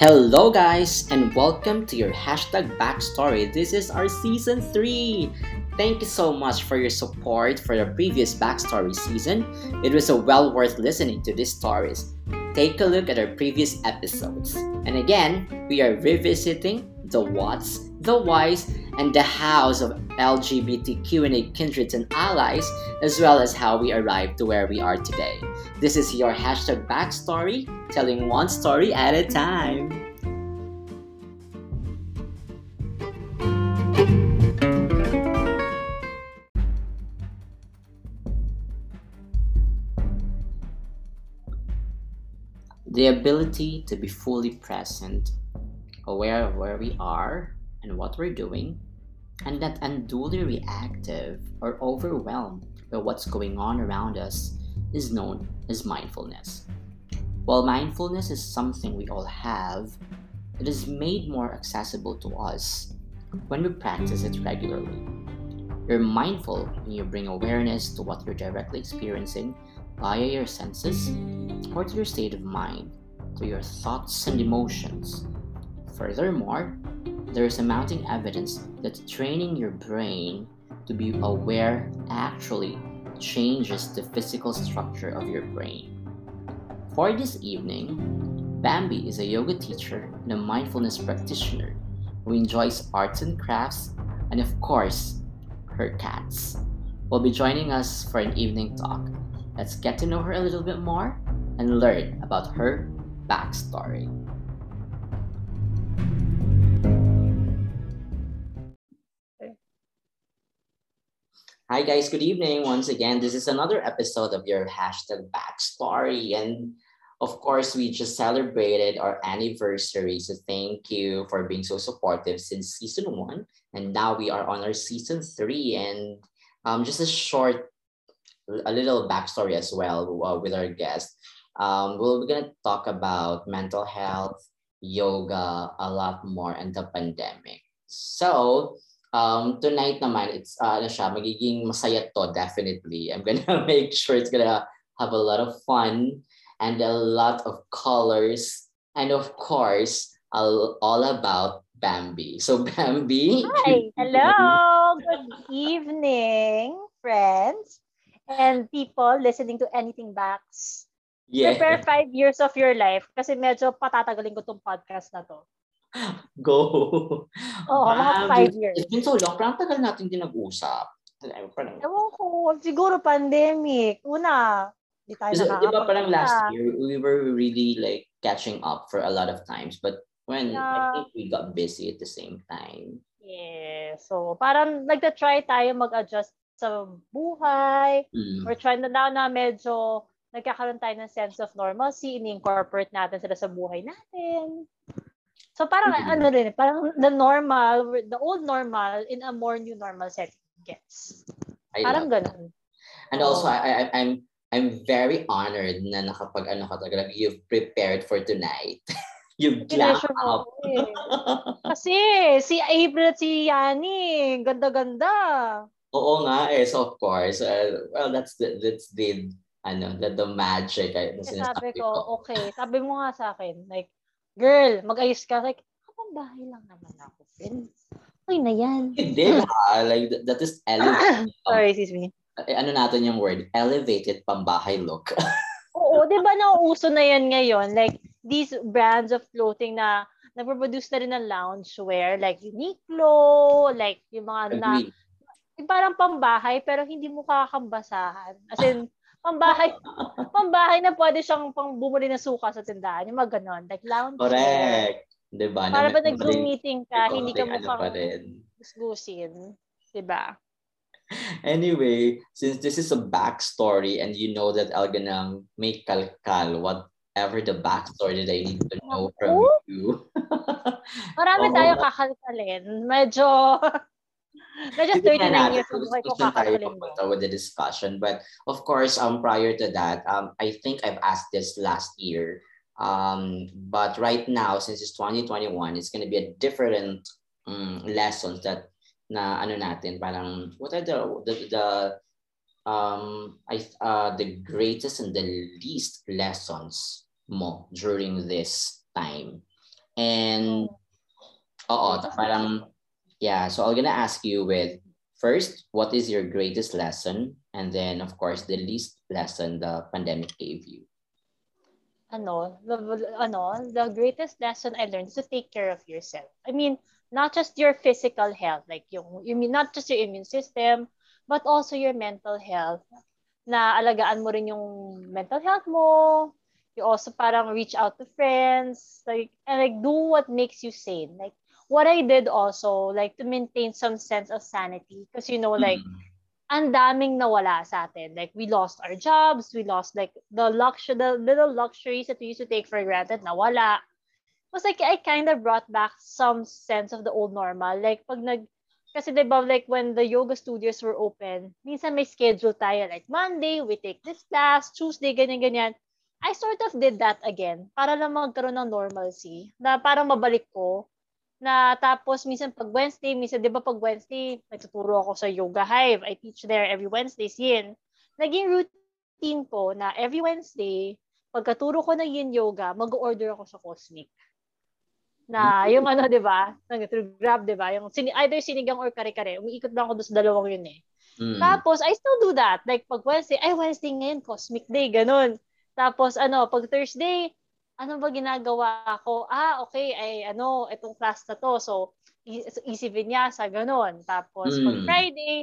Hello, guys, and welcome to your hashtag backstory. This is our season 3. Thank you so much for your support for the previous backstory season. It was a well worth listening to these stories. Take a look at our previous episodes. And again, we are revisiting the whats, the whys, and the hows of LGBTQ&A kindreds and allies, as well as how we arrived to where we are today. This is your hashtag backstory, telling one story at a time. The ability to be fully present, aware of where we are and what we're doing, and not unduly reactive or overwhelmed by what's going on around us is known as mindfulness. While mindfulness is something we all have, it is made more accessible to us when we practice it regularly. You're mindful when you bring awareness to what you're directly experiencing via your senses or to your state of mind, to your thoughts and emotions. Furthermore, there is mounting evidence that training your brain to be aware actually changes the physical structure of your brain. For this evening, Bambi is a yoga teacher and a mindfulness practitioner who enjoys arts and crafts and, of course, her cats. Will be joining us for an evening talk Let's get to know her a little bit more and learn about her backstory. Hi guys, good evening. Once again, this is another episode of your hashtag backstory. And of course, we just celebrated our anniversary. So thank you for being so supportive since season one. And now we are on our season three. And um, just a short a little backstory as well uh, with our guest. Um, we're going to talk about mental health, yoga, a lot more, and the pandemic. So, um, tonight naman, it's, uh, ano siya, magiging masaya to, definitely. I'm gonna make sure it's gonna have a lot of fun and a lot of colors. And of course, all, all about Bambi. So, Bambi. Hi, hello. Good evening, friends and people listening to anything backs. Yeah. Prepare five years of your life kasi medyo patatagalin ko tong podcast na to. Go. Oo, oh, mga five years. It's been so long. Parang tagal natin din nag-usap. Ewan ko. Siguro pandemic. Una, di tayo so, Di ba parang last year, we were really like catching up for a lot of times. But when yeah. I think we got busy at the same time. Yeah. So, parang nagta-try tayo mag-adjust sa buhay. Mm. We're trying na now na medyo nagkakaroon tayo ng sense of normalcy, ini-incorporate natin sila sa buhay natin. So parang mm-hmm. ano rin, parang the normal, the old normal in a more new normal setting gets. I parang ganun. And also. I, I, I'm I'm very honored na nakapag ano ka talaga, you've prepared for tonight. you've glassed up. Eh. Kasi si April at si Yani, ganda-ganda. Oo nga eh. So of course, uh, well, that's the, that's the, ano, the, the magic. The sabi ko, ko, okay. Sabi mo nga sa akin, like, girl, mag-ayos ka. Like, habang bahay lang naman ako, friends. Okay na yan. Hindi ha. Like, that is elevated. Sorry, excuse me. Eh, ano natin yung word? Elevated pambahay look. Oo, di ba nauuso na yan ngayon? Like, these brands of clothing na nagpo-produce na rin ng loungewear, like Uniqlo, like yung mga Agreed. na parang pambahay pero hindi mo kakakambasahan. As in, pambahay, pambahay na pwede siyang pang bumuli ng suka sa tindahan. Yung mga ganon. Like lounge. Correct. Diba? Para ba nag-zoom meeting ka, hindi ka mukhang ano gusgusin. Diba? Anyway, since this is a backstory and you know that I'm gonna make kalkal whatever the backstory that I need to know from you. Marami oh. tayo kakalkalin. Medyo I just 39 years old. Ko tayo with the discussion. But of course, um, prior to that, um, I think I've asked this last year. Um, but right now, since it's 2021, it's going to be a different um, lessons that na ano natin parang what are the the, the um I uh the greatest and the least lessons mo during this time And, oo, parang, yeah, so I'm gonna ask you with, first, what is your greatest lesson? And then, of course, the least lesson the pandemic gave you. Ano, the, ano, the greatest lesson I learned is to take care of yourself. I mean, not just your physical health, like yung, you mean not just your immune system, but also your mental health. Na alagaan mo rin yung mental health mo. You also parang reach out to friends, like and like do what makes you sane. Like what I did also, like to maintain some sense of sanity, because you know, like mm. ang daming nawala sa atin. Like we lost our jobs, we lost like the luxury, the little luxuries that we used to take for granted, nawala was like I kind of brought back some sense of the old normal. Like pag nag kasi diba like when the yoga studios were open, minsan may schedule tayo like Monday we take this class, Tuesday ganyan ganyan. I sort of did that again para lang magkaroon ng normalcy na parang mabalik ko na tapos minsan pag Wednesday, minsan 'di ba pag Wednesday, nagtuturo ako sa Yoga Hive. I teach there every Wednesday yin. Naging routine ko na every Wednesday, pagkaturo ko ng yin yoga, mag-order ako sa Cosmic na yung ano, 'di ba? Through Grab, 'di ba? Yung sin- either sinigang or kare-kare. Umiikot lang ako doon sa dalawang yun eh. Mm. Tapos I still do that. Like pag Wednesday, ay Wednesday ngayon, cosmic day, ganun. Tapos ano, pag Thursday, ano ba ginagawa ko? Ah, okay, ay ano, itong class na to. So easy vinyasa, ganun. Tapos mm. pag Friday,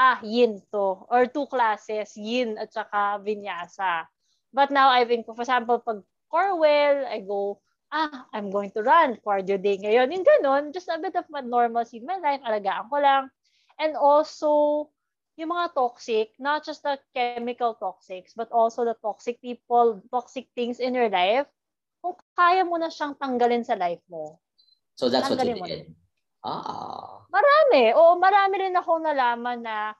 ah, yin to. Or two classes, yin at saka vinyasa. But now I've been, for example, pag Corwell, I go ah, I'm going to run cardio day ngayon. Yung ganun, just a bit of my normalcy in my life, alagaan ko lang. And also, yung mga toxic, not just the chemical toxics, but also the toxic people, toxic things in your life, kung kaya mo na siyang tanggalin sa life mo. So that's what you did? Ah. Marami. Oo, marami rin ako nalaman na,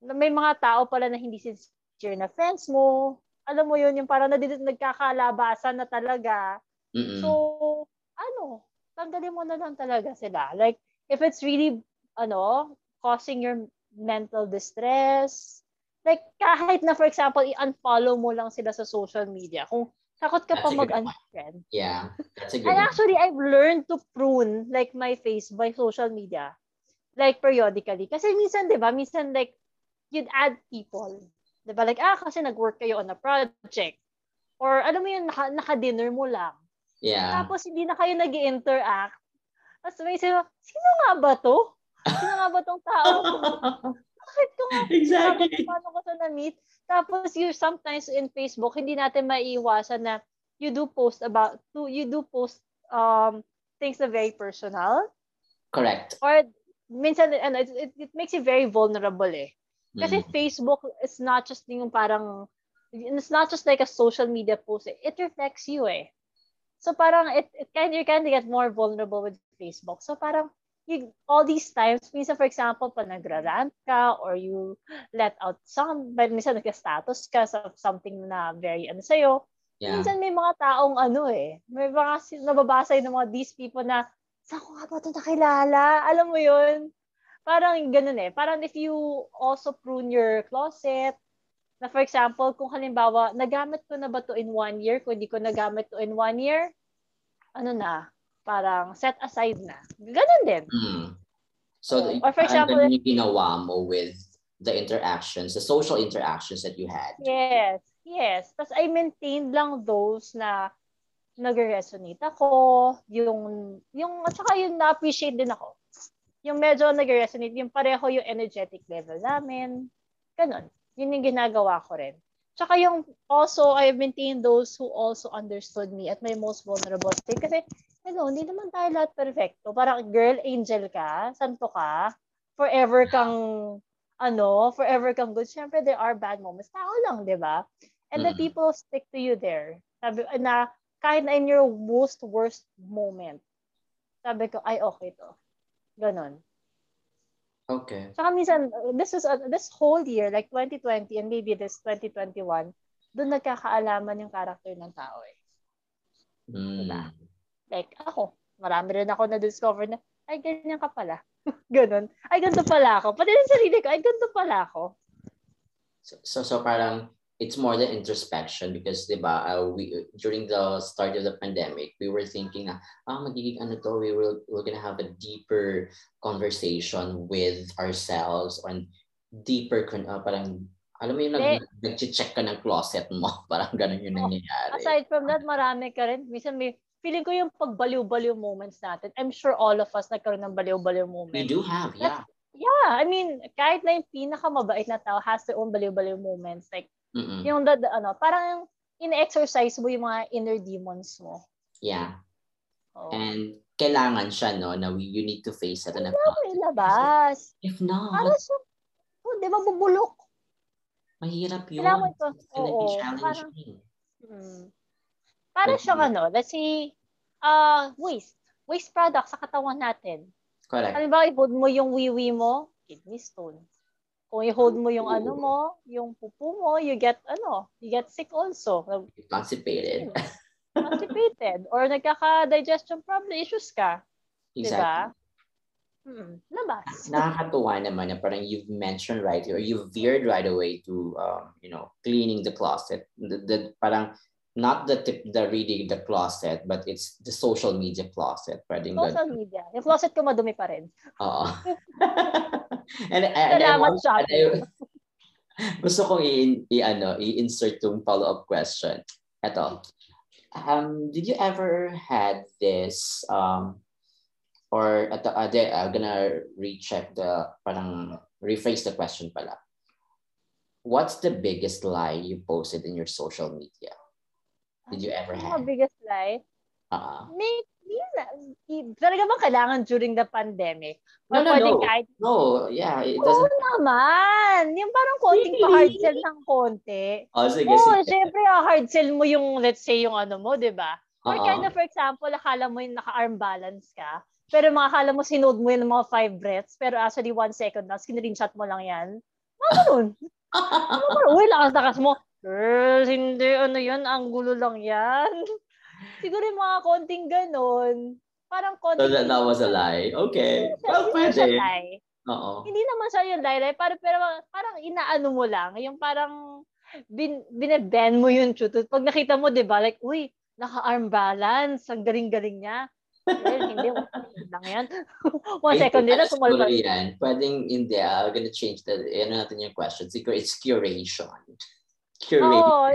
na may mga tao pala na hindi sincere na friends mo. Alam mo yun, yung parang na nagkakalabasan na talaga Mm-mm. So, ano, tanggalin mo na lang talaga sila. Like, if it's really, ano, causing your mental distress, like, kahit na, for example, i-unfollow mo lang sila sa social media. Kung takot ka that's pa mag-unfriend. Yeah, that's a good And actually, I've learned to prune, like, my face by social media. Like, periodically. Kasi minsan, di ba, minsan, like, you'd add people. Di ba? Like, ah, kasi nag-work kayo on a project. Or, alam mo yun, naka, naka-dinner mo lang. Yeah. Tapos hindi na kayo nag interact Tapos may sino, sino nga ba to? Sino nga ba tong tao? Bakit ko nga, exactly. paano ko sa na-meet? Tapos you sometimes in Facebook, hindi natin maiiwasan na you do post about, you do post um things na very personal. Correct. Or minsan, ano, it, it, it makes you very vulnerable eh. Kasi mm. Facebook is not just yung parang, it's not just like a social media post. Eh. It reflects you eh. So parang it, it kind you kind of get more vulnerable with Facebook. So parang you, all these times, minsan for example, pag nagra-rant ka or you let out some, but minsan nagka-status ka sa something na very ano sa'yo, yeah. minsan may mga taong ano eh, may mga nababasa ng mga these people na, saan ko nga ba ito nakilala? Alam mo yun? Parang ganun eh. Parang if you also prune your closet, na for example, kung halimbawa, nagamit ko na ba to in one year? Kung hindi ko nagamit to in one year, ano na, parang set aside na. Ganun din. Mm. So, uh, or for example, yung ginawa mo with the interactions, the social interactions that you had. Yes, yes. Tapos I maintained lang those na nag-resonate ako, yung, yung, at saka yung na-appreciate din ako. Yung medyo nag-resonate, yung pareho yung energetic level namin. Ganun. Yun yung ginagawa ko rin. Tsaka yung also, I maintain those who also understood me at my most vulnerable state. Kasi, ano, hindi naman tayo lahat perfecto. Parang girl angel ka, santo ka, forever kang, ano, forever kang good. Siyempre, there are bad moments. Tao lang, di ba? And mm. the people stick to you there. Sabi, na, kahit na in your most worst moment, sabi ko, ay, okay to. Ganon. Okay. Saka minsan, this is, uh, this whole year, like 2020 and maybe this 2021, doon nagkakaalaman yung character ng tao eh. Mm. Diba? Like ako, marami rin ako na-discover na, ay, ganyan ka pala. Ganon. Ay, ganito pala ako. Pati yung sarili ko, ay, ganito pala ako. So, so, so parang it's more than introspection because diba uh, we during the start of the pandemic we were thinking na ah magiging ano to we will we're gonna have a deeper conversation with ourselves and deeper uh, parang alam mo yung nag, nag-check ka ng closet mo parang ganun yung oh, nangyayari aside from that marami ka rin minsan may feeling ko yung pagbaliw-baliw moments natin I'm sure all of us nagkaroon ng baliw-baliw moments we do have yeah That's, yeah I mean kahit na yung pinakamabait na tao has their own baliw-baliw moments like Mm-mm. Yung the, the, ano, parang in-exercise mo yung mga inner demons mo. Yeah. Oh. And kailangan siya, no, na we, you need to face it. Kailangan mo ilabas. If not, para siya, oh, di ba bubulok? Mahirap yun. Kailangan ito. It's gonna oo, be challenging. Parang, hmm. Para siyang ano, let's say, uh, waste. Waste product sa katawan natin. Correct. Halimbawa, i-hold mo yung wiwi mo, kidney stone. Kung i-hold mo yung ano mo, yung pupu mo, you get ano, you get sick also. Constipated. Constipated. Or nagkaka-digestion problem issues ka. Exactly. Diba? Hmm, labas. Nakakatuwa naman na parang you've mentioned right or you've veered right away to um, you know cleaning the closet. The, the parang not the tip, the reading the closet but it's the social media closet. Pwedeng social media. Yung closet ko madumi pa rin. Oo. and, and, and, I, and I, gusto kong i, i ano, i-insert yung follow-up question. Ito. Um, did you ever had this um or at the, uh, I'm gonna recheck the parang rephrase the question pala. What's the biggest lie you posted in your social media? Did you ever have? The biggest lie? Uh-uh. May talaga bang kailangan during the pandemic? No, no, no. Kahit... No, yeah. It doesn't... Oo naman. Yung parang konting pa-hard sell ng konti. Oh, sige, Oo, sige. syempre, hard sell mo yung, let's say, yung ano mo, di ba? Or uh-huh. kind of, for example, akala mo yung naka-arm balance ka. Pero makakala mo sinode mo yung mga five breaths, pero actually one second na, screenshot mo lang yan. Mga ganun. ano Uy, lakas-lakas mo. Girl, hindi, ano yan, ang gulo lang yan. Siguro yung mga konting ganon. Parang konting... So that, that was a lie. Okay. Hindi well, pwede. Siya lie. Oo. Hindi naman siya yung lie, lie. Pero, pero parang inaano mo lang. Yung parang bin, bineben mo yung truth. Pag nakita mo, di ba, like, uy, naka-arm balance. Ang galing-galing niya. well, hindi, lang yan. One second nila, tumalpa. yan. Pwedeng, hindi, I'm gonna change the, ano natin yung question. Siguro, it's curation curated. Oo.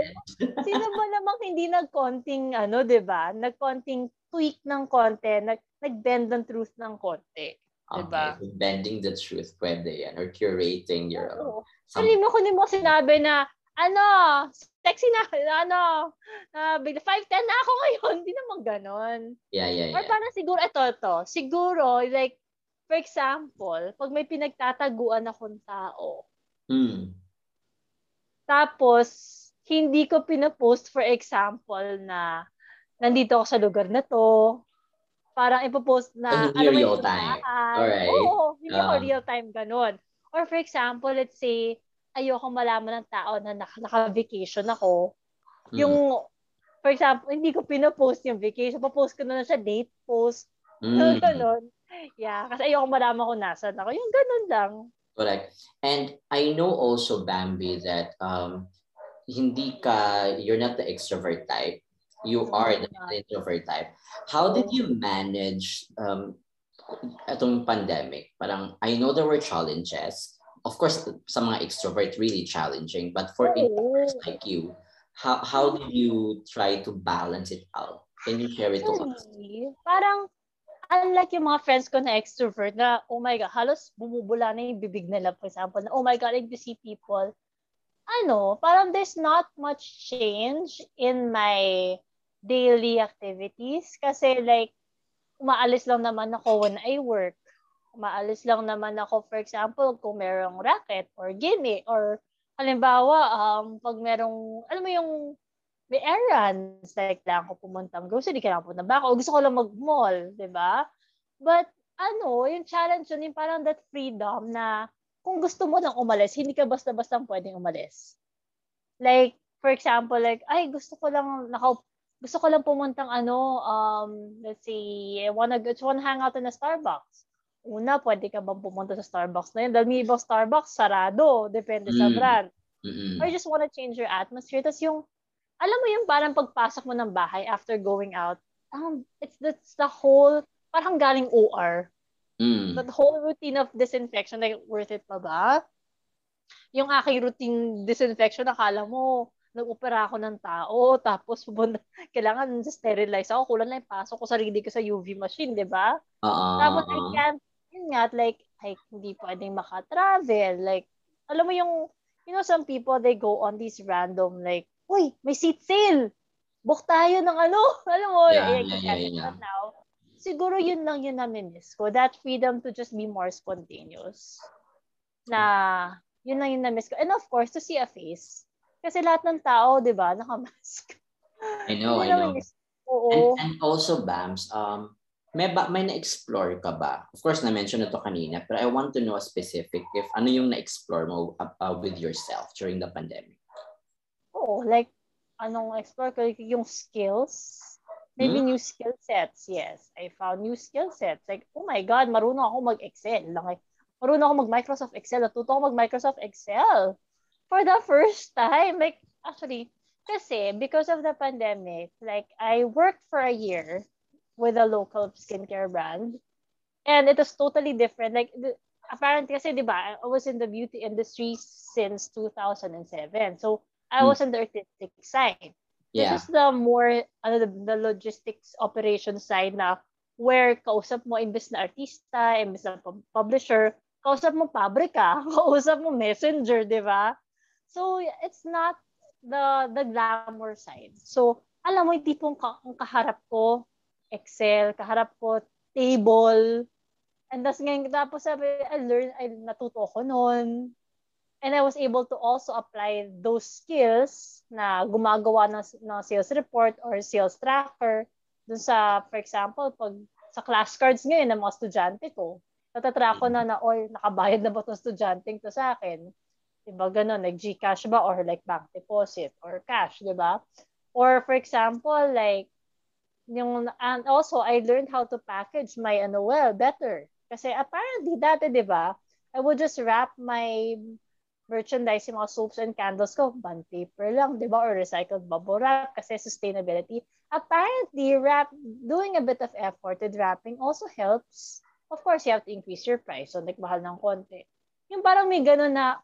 Sino ba namang hindi nagkonting ano, 'di ba? Nagkonting tweak ng konti, nag nag-bend ng truth ng konti. Diba? Okay. So bending the truth, pwede yan. Or curating your own. Hindi mo kunin mo sinabi na, ano, sexy na, ano, uh, 5'10 na ako ngayon. Hindi naman ganon. Yeah, yeah, yeah. Or parang siguro, ito, ito. Siguro, like, for example, pag may pinagtataguan akong tao, hmm. Tapos, hindi ko pinapost for example na nandito ako sa lugar na to. Parang ipopost na, oh, alam mo real time. Alright. Oo, hindi uh, ako real time ganun. Or for example, let's say, ayoko malaman ng tao na naka-vacation ako. Hmm. Yung, for example, hindi ko pinapost yung vacation. Papost ko na lang sa date post. Mm. ganun. Yeah, kasi ayoko malaman kung nasan ako. Yung ganun lang. Correct. And I know also, Bambi, that um, hindi ka, you're not the extrovert type. You are the introvert type. How did you manage um, itong pandemic? Parang, I know there were challenges. Of course, sa mga extrovert, really challenging. But for introverts like you, how, how did you try to balance it out? Can you share it to us? Parang unlike yung mga friends ko na extrovert na, oh my God, halos bumubula na yung bibig nila, for example, na, oh my God, I to see people. Ano, parang there's not much change in my daily activities kasi like, umaalis lang naman ako when I work. Umaalis lang naman ako, for example, kung merong racket or gimmick or halimbawa, um, pag merong, alam mo yung may errands. Like, kailangan ko pumunta ng grocery, kailangan ko na ba ako. gusto ko lang mag-mall, di ba? But, ano, yung challenge yun, yung parang that freedom na kung gusto mo nang umalis, hindi ka basta-basta pwedeng umalis. Like, for example, like, ay, gusto ko lang, naka, gusto ko lang pumuntang ano, um, let's say, I wanna, go, wanna hang out in a Starbucks. Una, pwede ka bang pumunta sa Starbucks na yun? Dahil may ibang Starbucks, sarado. Depende mm. sa brand. Mm-mm. Or just want to change your atmosphere. Tapos yung, alam mo yung parang pagpasok mo ng bahay after going out, um, it's, it's the whole, parang galing OR. Mm. That whole routine of disinfection, like, worth it pa ba? Yung aking routine disinfection, akala mo, nag-opera ako ng tao, tapos pupunta, kailangan sterilize ako, kulang lang pasok ko sarili ko sa UV machine, di ba? Uh-huh. Tapos I can't, yun nga, like, ay, hindi pwedeng makatravel. Like, alam mo yung, you know, some people, they go on these random, like, uy, may seat sale! Book tayo ng ano, alam mo, yeah, yeah, yeah, yeah. now. Siguro yun lang yun na miss ko. That freedom to just be more spontaneous. Na, yun lang yun na miss ko. And of course, to see a face. Kasi lahat ng tao, di ba, nakamask. I know, I know. Oo. And, and also, Bams, um, may ba, may na-explore ka ba? Of course, na-mention na to kanina, but I want to know a specific if ano yung na-explore mo uh, uh, with yourself during the pandemic. Oh, like, anong explore ko? Yung skills. Maybe hmm? new skill sets, yes. I found new skill sets. Like, oh my God, marunong ako mag-Excel. Like, marunong ako mag-Microsoft Excel. Natuto ako mag-Microsoft Excel. For the first time. Like, actually, kasi because of the pandemic, like, I worked for a year with a local skincare brand. And it was totally different. Like, the, apparently, kasi, di ba, I was in the beauty industry since 2007. So, I hmm. was in the artistic side. Yeah. This is the more, ano, the, the logistics operation side na where kausap mo imbes na artista, imbes na publisher, kausap mo pabrika, kausap mo messenger, di ba? So, it's not the the glamour side. So, alam mo, yung tipong ka- kaharap ko, Excel, kaharap ko table. And tas ngayon, tapos sabi, I learned, I natuto ko noon. And I was able to also apply those skills na gumagawa ng, ng sales report or sales tracker dun sa, for example, pag sa class cards ngayon ng mga estudyante ko, natatrack ko na na, oy, nakabayad na ba itong estudyante to sa akin? Diba, ganun, like Gcash ba or like bank deposit or cash, diba? Or for example, like, yung, and also, I learned how to package my ano well better. Kasi apparently, dati, di ba, I would just wrap my merchandise, yung mga soaps and candles ko, bond paper lang, di ba? Or recycled bubble wrap kasi sustainability. Apparently, wrap, doing a bit of effort with wrapping also helps. Of course, you have to increase your price. So, like, mahal ng konti. Yung parang may ganun na,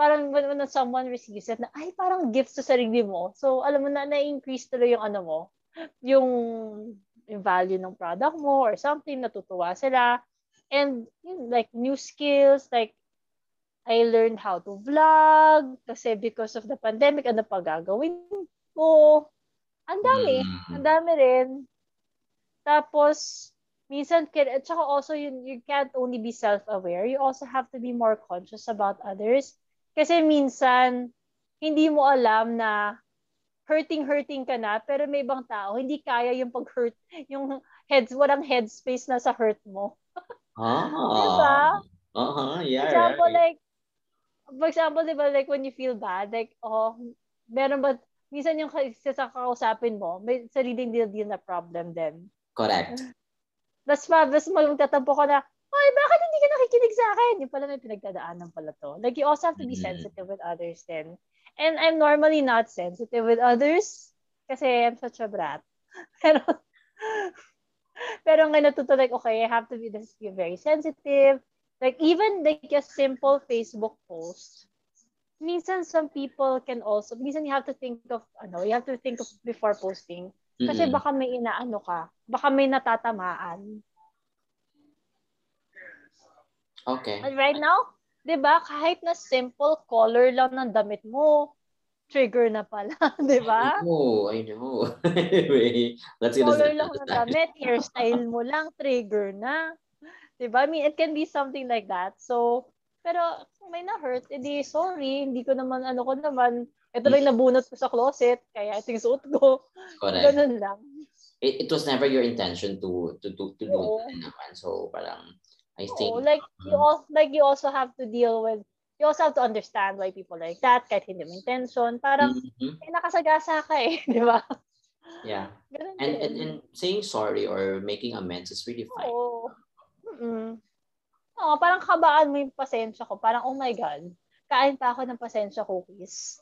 parang when, when someone receives it, na, ay, parang gifts sa sarili mo. So, alam mo na, na-increase tuloy yung ano mo, yung, yung value ng product mo or something, natutuwa sila. And yun, like new skills, like I learned how to vlog kasi because of the pandemic, ano pa gagawin ko? Ang dami. Mm-hmm. Ang dami rin. Tapos, minsan, at saka also, you, you can't only be self-aware. You also have to be more conscious about others. Kasi minsan, hindi mo alam na hurting-hurting ka na, pero may ibang tao, hindi kaya yung pag-hurt, yung heads, walang headspace na sa hurt mo. ah. diba? Uh-huh, yeah. For example, right. like, for example, di ba, like when you feel bad, like, oh, meron ba, minsan yung sa kakausapin mo, may sariling deal-deal na problem din. Correct. Tapos pa, tapos magtatampo ka na, ay, bakit hindi ka nakikinig sa akin? Yung pala may pinagdadaanan pala to. Like, you also have to be mm-hmm. sensitive with others then. And I'm normally not sensitive with others kasi I'm such a brat. Pero, pero ngayon natuto like, okay, I have to be, this, be very sensitive. Like, even like a simple Facebook post, minsan some people can also, minsan you have to think of, ano, you have to think of before posting. Kasi mm-hmm. baka may inaano ka, baka may natatamaan. Okay. But right now, 'di ba? Kahit na simple color lang ng damit mo, trigger na pala, 'di ba? Oh, I know. anyway, let's get color lang ng damit, hairstyle mo lang trigger na. 'Di ba? I mean, it can be something like that. So, pero kung may na-hurt, edi sorry, hindi ko naman, ano ko naman, ito lang nabunot ko sa closet, kaya ito yung suot ko. Correct. Ganun lang. It, it was never your intention to to to, to do that naman. So, parang, I think. Oh, like you um, also like you also have to deal with you also have to understand why people like that kahit hindi mo intention. Parang mm-hmm. eh, nakasagasa ka eh, di ba? Yeah. and, and and saying sorry or making amends is really fine. Oo. Mm-mm. Oh, parang kabaan mo yung pasensya ko. Parang, oh my God. kain pa ako ng pasensya cookies.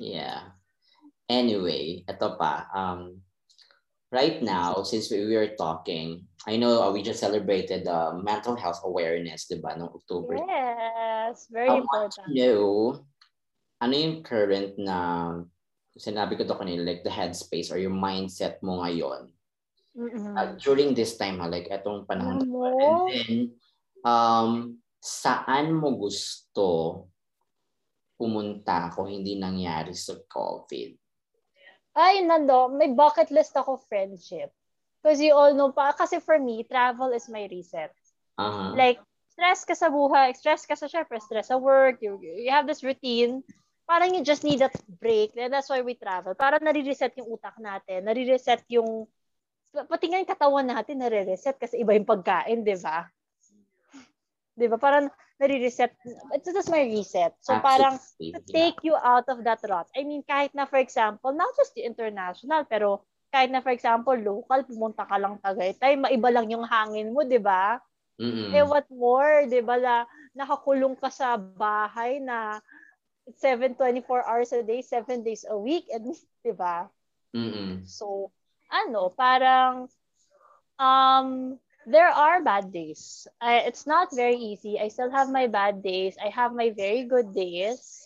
Yeah. Anyway, ito pa. Um, right now, since we, we were talking, I know uh, we just celebrated uh, mental health awareness, di ba, noong October. Yes, very I important. Want to know, ano yung current na, sinabi ko to kanina, like the headspace or yung mindset mo ngayon uh, during this time, ha, like etong panahon. And then, um, saan mo gusto pumunta kung hindi nangyari sa COVID? Ay, nando, may bucket list ako friendship. Because you all know pa, kasi for me, travel is my reset. Uh-huh. Like, stress ka sa buhay, stress ka sa syempre, stress sa work, you, you have this routine, parang you just need that break. And that's why we travel. Para nare-reset yung utak natin, nare-reset yung, pati nga yung katawan natin nare-reset kasi iba yung pagkain, di ba? 'Di ba? Parang nare-reset. It's just my reset. So Absolutely. parang to take you out of that rut. I mean, kahit na for example, not just the international, pero kahit na for example, local, pumunta ka lang Tagaytay, maiba lang yung hangin mo, 'di ba? Mm-hmm. Eh what more, 'di ba? La, nakakulong ka sa bahay na 7 24 hours a day, 7 days a week, and 'di ba? Mm-hmm. So, ano, parang um there are bad days. I, it's not very easy. I still have my bad days. I have my very good days.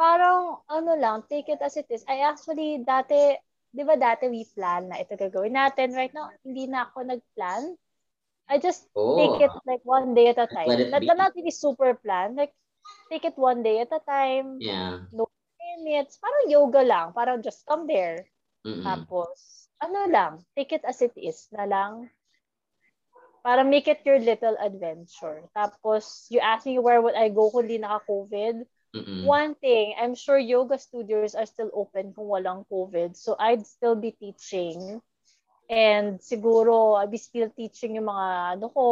Parang, ano lang, take it as it is. I actually, dati, di ba dati we plan na ito gagawin natin. Right now, hindi na ako nag-plan. I just oh. take it like one day at a time. Not, not really super plan. Like, take it one day at a time. Yeah. No minutes. Parang yoga lang. Parang just come there. Mm-mm. Tapos, ano lang, take it as it is na lang para make it your little adventure. Tapos, you ask me where would I go kung di naka-COVID. Mm-mm. One thing, I'm sure yoga studios are still open kung walang COVID. So, I'd still be teaching. And siguro, I'll be still teaching yung mga, ano ko,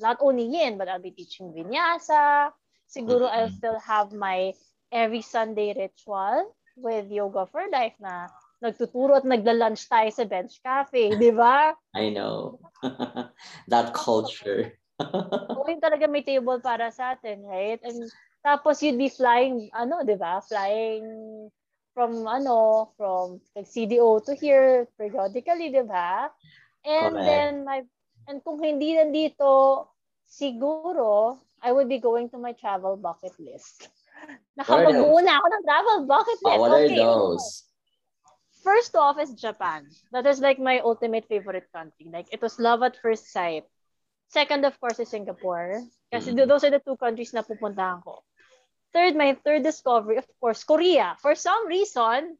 not only yin, but I'll be teaching vinyasa. Siguro, mm-hmm. I'll still have my every Sunday ritual with Yoga for Life na nagtuturo at nagla-lunch tayo sa bench cafe, di ba? I know. That culture. Oo, talaga may table para sa atin, right? And tapos you'd be flying, ano, di ba? Flying from, ano, from like, CDO to here periodically, di ba? And Correct. then, my, and kung hindi nandito, siguro, I would be going to my travel bucket list. Nakapag-uuna ako ng travel bucket list. Oh, what okay. are those? First off is Japan. That is like my ultimate favorite country. Like it was love at first sight. Second, of course, is Singapore. Kasi mm-hmm. those are the two countries na pupuntahan ko. Third, my third discovery, of course, Korea. For some reason,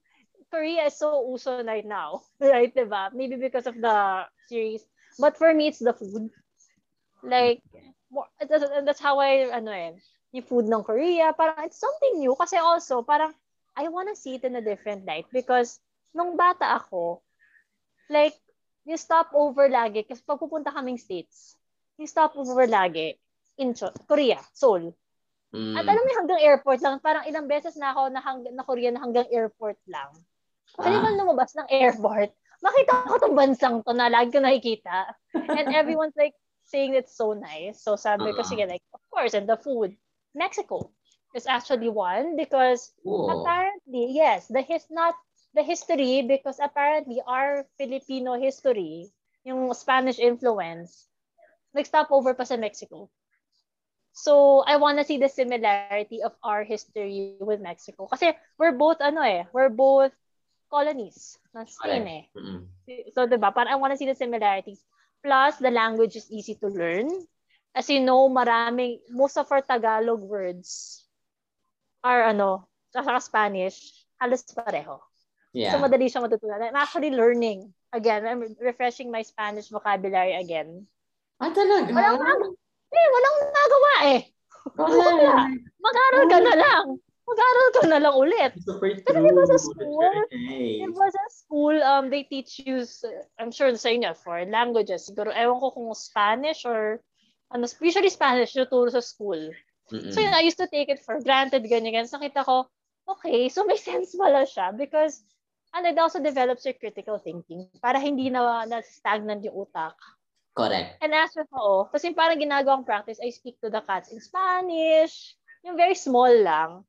Korea is so uso right now. Right, diba? Maybe because of the series. But for me, it's the food. Like, more, that's how I, ano eh, yung food ng Korea, parang it's something new. Kasi also, parang, I wanna see it in a different light because nung bata ako, like, yung stopover lagi, kasi pag pupunta kaming states, yung stopover lagi, in Korea, Seoul. Mm. At alam mo hanggang airport lang, parang ilang beses na ako na, hang, na Korea na hanggang airport lang. Kasi ah. lumabas ng airport, makita ko tong bansang to na lagi ko nakikita. And everyone's like saying it's so nice. So sabi uh-huh. ko, sige, like, of course, and the food. Mexico is actually one because Whoa. apparently, yes, the his not the history because apparently our Filipino history, yung Spanish influence, nag-stop over pa sa Mexico. So, I want to see the similarity of our history with Mexico. Kasi we're both, ano eh, we're both colonies ng Spain eh. Mm-hmm. So, diba, parang I want to see the similarities. Plus, the language is easy to learn. As you know, maraming, most of our Tagalog words are, ano, sa Spanish, halos pareho. Yeah. So, madali siya matutunan. I'm actually learning. Again, I'm refreshing my Spanish vocabulary again. Ah, talaga? Walang, nag- eh, walang nagawa eh. Wala. Mag-aral ka na lang. Mag-aral ka na lang ulit. Kasi diba sa school, diba sa school, um, they teach you, I'm sure sa inyo, foreign languages. Siguro, ewan ko kung Spanish or, ano, usually Spanish, tuturo sa school. Mm-mm. So, yun, I used to take it for granted, ganyan, ganyan. So, nakita ko, okay, so may sense pala siya because and it also develops your critical thinking para hindi na, na stagnant yung utak. Correct. And as for oo, kasi parang ginagawang practice, I speak to the cats in Spanish. Yung very small lang.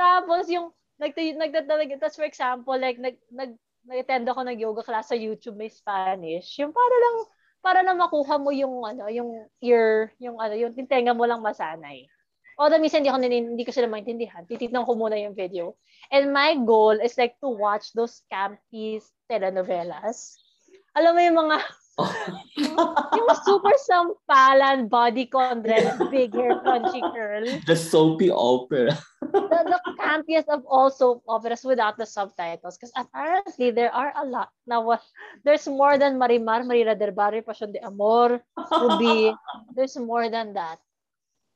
Tapos yung nag nagdadalag tapos for example like nag nag nag-attend ako ng yoga class sa YouTube may Spanish. Yung para lang para na makuha mo yung ano, yung ear, yung ano, yung tintenga mo lang masanay. Although minsan hindi, ako, hindi ko sila maintindihan. Titignan ko muna yung video. And my goal is like to watch those campy telenovelas. Alam mo yung mga yung super sampalan, body content, big hair, punchy curl. The soapy opera. the, the campiest of all soap operas without the subtitles. Because apparently, there are a lot. Now, what, there's more than Marimar, Marina del Barrio, Pasión de Amor, Ruby. There's more than that.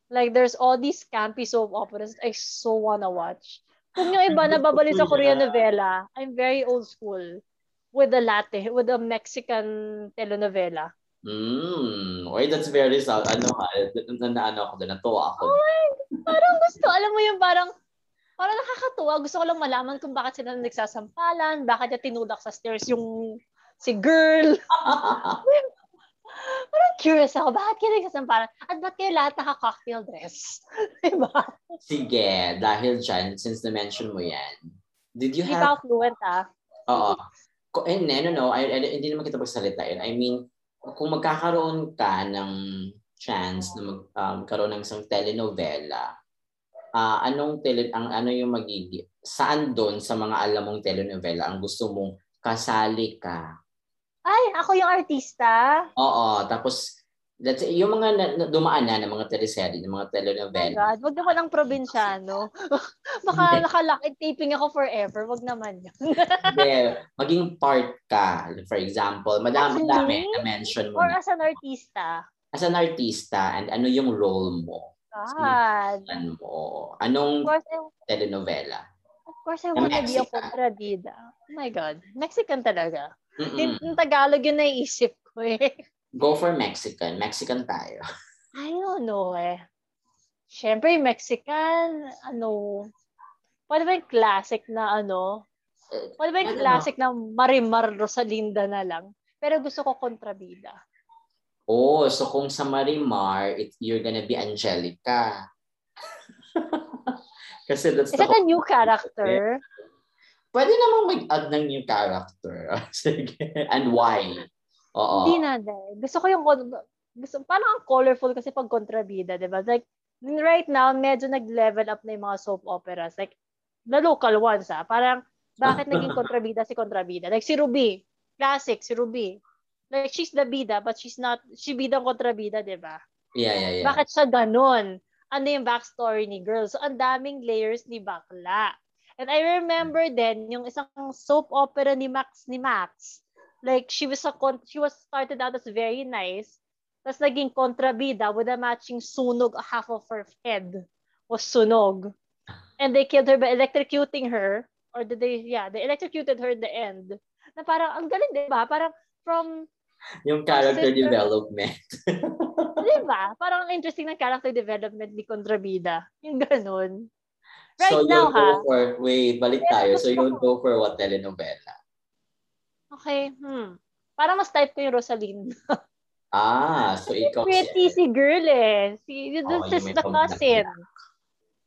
Like, there's all these campy soap operas I so wanna watch. Kung yung iba nababalik sa Korean novela, I'm very old school with the latte, with the Mexican telenovela. Mm. Wait, that's very sad. Ano ha? Na, ano ako doon, natuwa ako. Oh my, parang gusto, alam mo yung parang, parang nakakatuwa. Gusto ko lang malaman kung bakit sila nagsasampalan, bakit niya tinulak sa stairs yung si girl. parang curious ako, bakit kayo nagsasampalan? At ba't kayo lahat naka-cocktail dress? diba? Sige, dahil dyan, since na-mention mo yan, did you Hindi have... Hindi fluent ah. Oo. Eh, no, no. I, I, hindi naman kita magsalita yun. I mean, kung magkakaroon ka ng chance na magkaroon um, ng isang telenovela, uh, anong tele, ang ano yung magiging saan doon sa mga alam mong telenovela ang gusto mong kasali ka? Ay, ako yung artista. Oo, tapos That's yung mga na, dumaan na ng mga teleserye, ng mga telenovela. Oh God, wag naman ang probinsyano. Baka nakalock taping ako forever. Wag naman yun. Hindi, maging part ka. For example, madami dami na mention mo. Or na. as an artista. As an artista, and ano yung role mo? God. Ano mo? Anong course, telenovela? Of course, I want to be a kontrabida. Oh my God. Mexican talaga. Yung Tagalog yung naisip ko eh. Go for Mexican. Mexican tayo. I don't know eh. Siyempre, Mexican, ano, pwede ba yung classic na ano, pwede ba yung classic na Marimar Rosalinda na lang? Pero gusto ko kontrabida. Oh, so kung sa Marimar, it, you're gonna be Angelica. Kasi that's Is the that a new character? Pwede namang mag-add ng new character. Sige. And why? Oo. Hindi na din. Gusto ko yung, gusto, parang ang colorful kasi pag kontrabida, di ba? Like, right now, medyo nag-level up na yung mga soap operas. Like, the local ones, ah. Parang, bakit naging kontrabida si kontrabida? Like, si Ruby. Classic, si Ruby. Like, she's the bida, but she's not, she bidang kontrabida, di ba? Yeah, yeah, yeah. Bakit siya ganun? Ano yung backstory ni girl? So, ang daming layers ni Bakla. And I remember then, yung isang soap opera ni Max, ni Max, Like she was a con- she was started out as very nice. Tapos naging kontrabida with a matching sunog, half of her head was sunog. And they killed her by electrocuting her. Or did they, yeah, they electrocuted her in the end. Na parang, ang galing, di ba? Parang from yung character sister, development. di ba? Parang interesting na character development ni Kontrabida. Yung ganun. Right so now, ha? For, wait, balik tayo. So you'll go for what telenovela? Okay, hmm. Para mas type ko yung Rosalind. ah, so ikaw Pretty si girl eh. Si, oh, this is the cousin.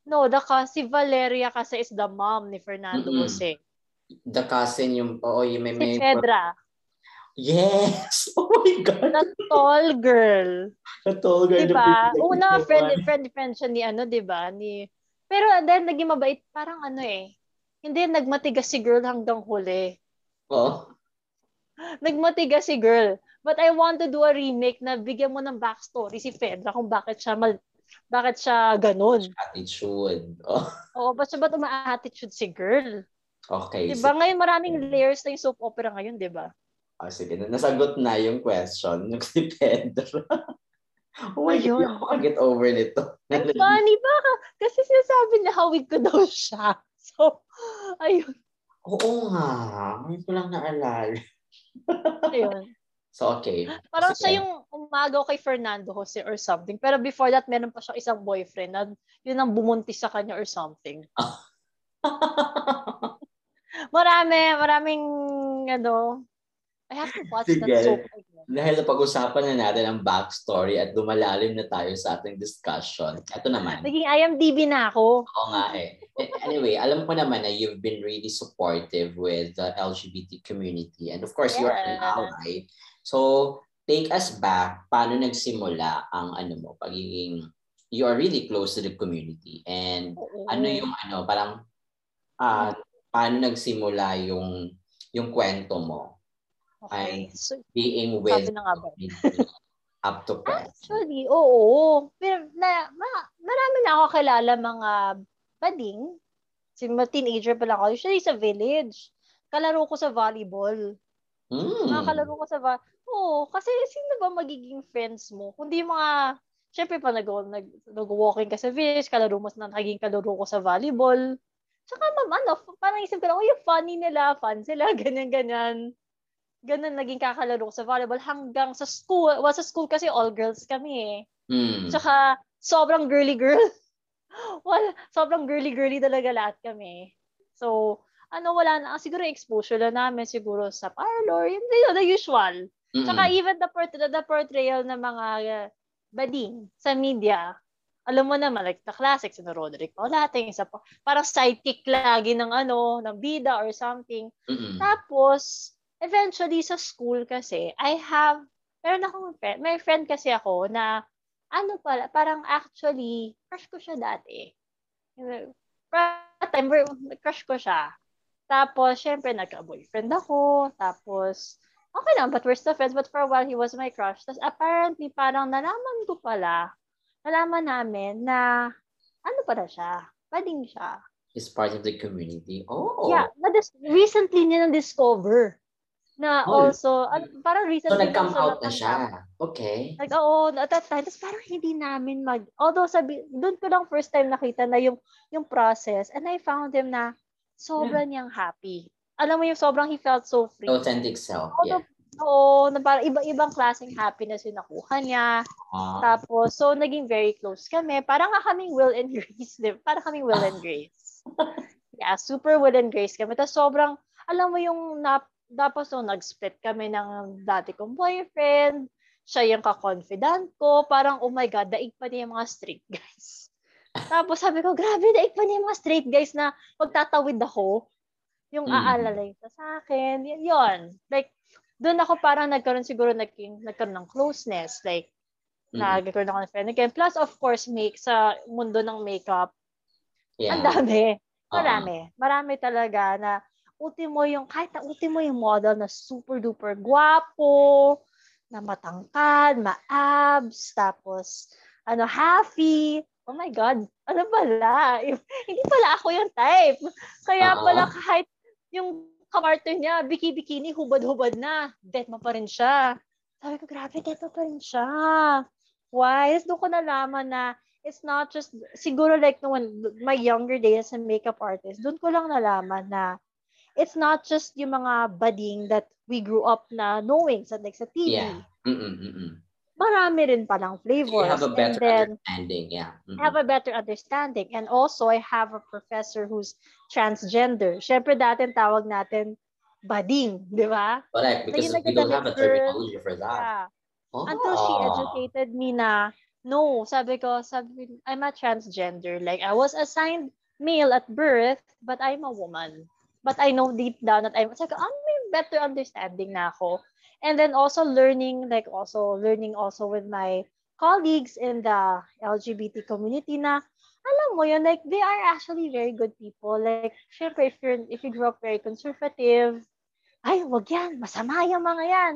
No, the cousin, si Valeria kasi is the mom ni Fernando mm-hmm. Jose. The cousin yung, oo, oh, yung may... Si Fedra. Yes! Oh my God! The tall girl. The tall girl. Diba? Una, friend, friend, friend siya ni ano, diba? Ni... Pero then, naging mabait. Parang ano eh. Hindi, nagmatigas si girl hanggang huli. Oo. Oh. Nagmatigas si girl. But I want to do a remake na bigyan mo ng backstory si Fedra kung bakit siya mal bakit siya ganun. Attitude. Oh. Oo, ba't siya ba't uma-attitude si girl? Okay. Diba? Ngayon maraming layers na yung soap opera ngayon, di ba? Oh, sige. Nasagot na yung question ng si Pedro. Oh my God, ako get over nito. Ang funny ba? Kasi sinasabi na hawig ko daw siya. So, ayun. Oo nga. Ngayon ko lang naalala. Ayun. So, okay. Parang Kasi, siya yung umagaw kay Fernando Jose or something. Pero before that, meron pa siyang isang boyfriend na yun ang bumuntis sa kanya or something. marami, maraming, ano, I have to watch Sige. that soap again. dahil napag-usapan na natin ang backstory at lumalalim na tayo sa ating discussion. Ito naman. Naging IMDb na ako. Oo nga eh. Anyway, alam ko naman na you've been really supportive with the LGBT community. And of course, yeah. you're an ally. So, take us back. Paano nagsimula ang ano mo, pagiging you are really close to the community. And Oo. ano yung ano, parang uh, paano nagsimula yung yung kwento mo Okay. So, being with sabi na nga ba? up to present. Actually, oo. Pero na, ma, marami na ako kilala mga bading. Si mga teenager pa lang ako. Usually sa village. Kalaro ko sa volleyball. Mm. Nakakalaro ko sa volleyball. Oo, kasi sino ba magiging friends mo? Kundi mga, syempre pa nag, nag, nag-walking ka sa village, kalaro mo na naging kalaro ko sa volleyball. Tsaka ma'am, ano, parang isip ko lang, oh, yung funny nila, fun sila, ganyan-ganyan ganun naging kakalaro sa volleyball hanggang sa school. Well, sa school kasi all girls kami eh. Mm. Tsaka sobrang girly girl. well, sobrang girly girly talaga lahat kami. So, ano wala na siguro exposure na namin siguro sa parlor, yung you know, the usual. Mm-hmm. Tsaka even the port- the portrayal ng mga uh, bading sa media. Alam mo naman, like the classics, si Roderick Paulating, isa pa, parang sidekick lagi ng ano, ng bida or something. Mm-hmm. Tapos, eventually sa school kasi, I have, meron akong friend, may friend kasi ako na, ano pala, parang actually, crush ko siya dati. time, crush ko siya. Tapos, syempre, nagka-boyfriend ako. Tapos, okay lang, but we're still friends. But for a while, he was my crush. Tapos, apparently, parang nalaman ko pala, nalaman namin na, ano pala siya? Bading siya. He's part of the community. Oh. Yeah, na recently niya na-discover na oh. also, ano, parang recently. So, nag-come out na siya. Okay. Like, oo, at that time. Tapos parang hindi namin mag, although sabi, doon ko lang first time nakita na yung, yung process. And I found him na sobrang yeah. niyang happy. Alam mo yung sobrang he felt so free. Authentic self, although, yeah. Oo, na parang iba-ibang klaseng happiness yung nakuha niya. Uh, Tapos, so naging very close kami. Parang kaming Will and Grace. Diba? Parang kaming Will and Grace. yeah, super Will and Grace kami. Tapos sobrang, alam mo yung nap, tapos so, nag-split kami ng dati kong boyfriend. Siya yung ka-confidant ko. Parang, oh my God, daig pa niya yung mga straight guys. Tapos sabi ko, grabe, daig pa niya yung mga straight guys na magtatawid ako. Yung mm. aalalay sa sa akin. Y- yun. Like, doon ako parang nagkaroon siguro naging, nagkaroon ng closeness. Like, mm. nagkaroon ako ng friend again. Plus, of course, make sa mundo ng makeup. Yeah. Ang dami. Marami. Uh-huh. Marami talaga na ultimo yung, kahit na ultimo yung model na super duper guwapo, na matangkad, ma-abs, tapos, ano, happy. Oh my God, ano pala? Hindi pala ako yung type. Kaya uh-huh. pala kahit yung kamarter niya, biki-bikini, hubad-hubad na, dead mo pa rin siya. Sabi ko, grabe, dead mo pa rin siya. Why? Tapos doon ko nalaman na it's not just, siguro like no when my younger days as a makeup artist, doon ko lang nalaman na it's not just yung mga budding that we grew up na knowing sa like sa TV. Yeah. Mm-mm-mm. Marami rin palang flavors. You have a better then, understanding, yeah. Mm-hmm. have a better understanding. And also, I have a professor who's transgender. Siyempre, dati tawag natin bading, di ba? Correct, because we don't have a terminology for that. Yeah. Oh. Until she educated me na, no, sabi ko, sabi, I'm a transgender. Like, I was assigned male at birth, but I'm a woman. But I know deep down that I'm like, oh, may better understanding na ako. And then also learning, like also learning also with my colleagues in the LGBT community na alam mo yun, like they are actually very good people. Like, syempre, if you're if you grew up very conservative, ay, wag yan, masama yung mga yan.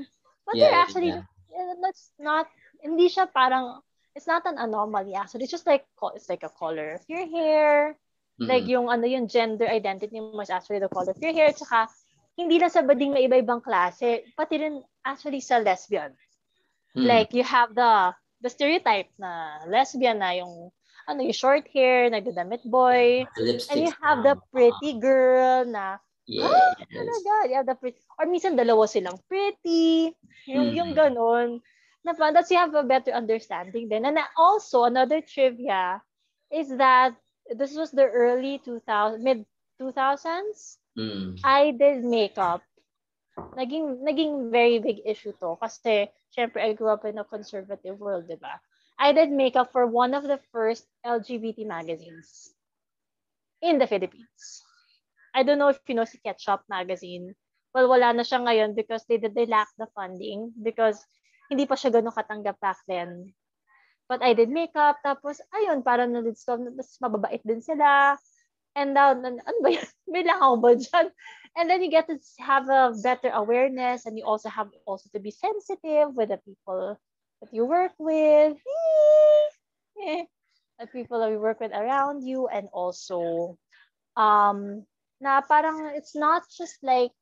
But yeah, they're actually, yeah. that's not, hindi siya parang, it's not an anomaly actually. It's just like, it's like a color of your hair, Mm-hmm. Like yung ano yung gender identity mo is actually the color of your hair. Tsaka hindi lang sa bading may iba-ibang klase, pati rin actually sa lesbian. Mm-hmm. Like you have the the stereotype na lesbian na yung ano yung short hair, nagdadamit boy. And you have the pretty girl na Yes. Ah, talaga. You have the pretty. Or minsan dalawa silang pretty. Yung, mm. yung ganun. Na, that's you have a better understanding then. And also, another trivia is that this was the early 2000 mid 2000s. Mm. I did makeup naging naging very big issue to kasi syempre I grew up in a conservative world, 'di ba? I did makeup for one of the first LGBT magazines in the Philippines. I don't know if you know si Ketchup magazine. Well, wala na siya ngayon because they they lack the funding because hindi pa siya ganun katanggap back then. But I did makeup, tapos, ayun, parang na-discover, mas mababait din sila. And now, ano ba yan? May langaw ba dyan? And then you get to have a better awareness and you also have also to be sensitive with the people that you work with. the people that you work with around you and also um na parang it's not just like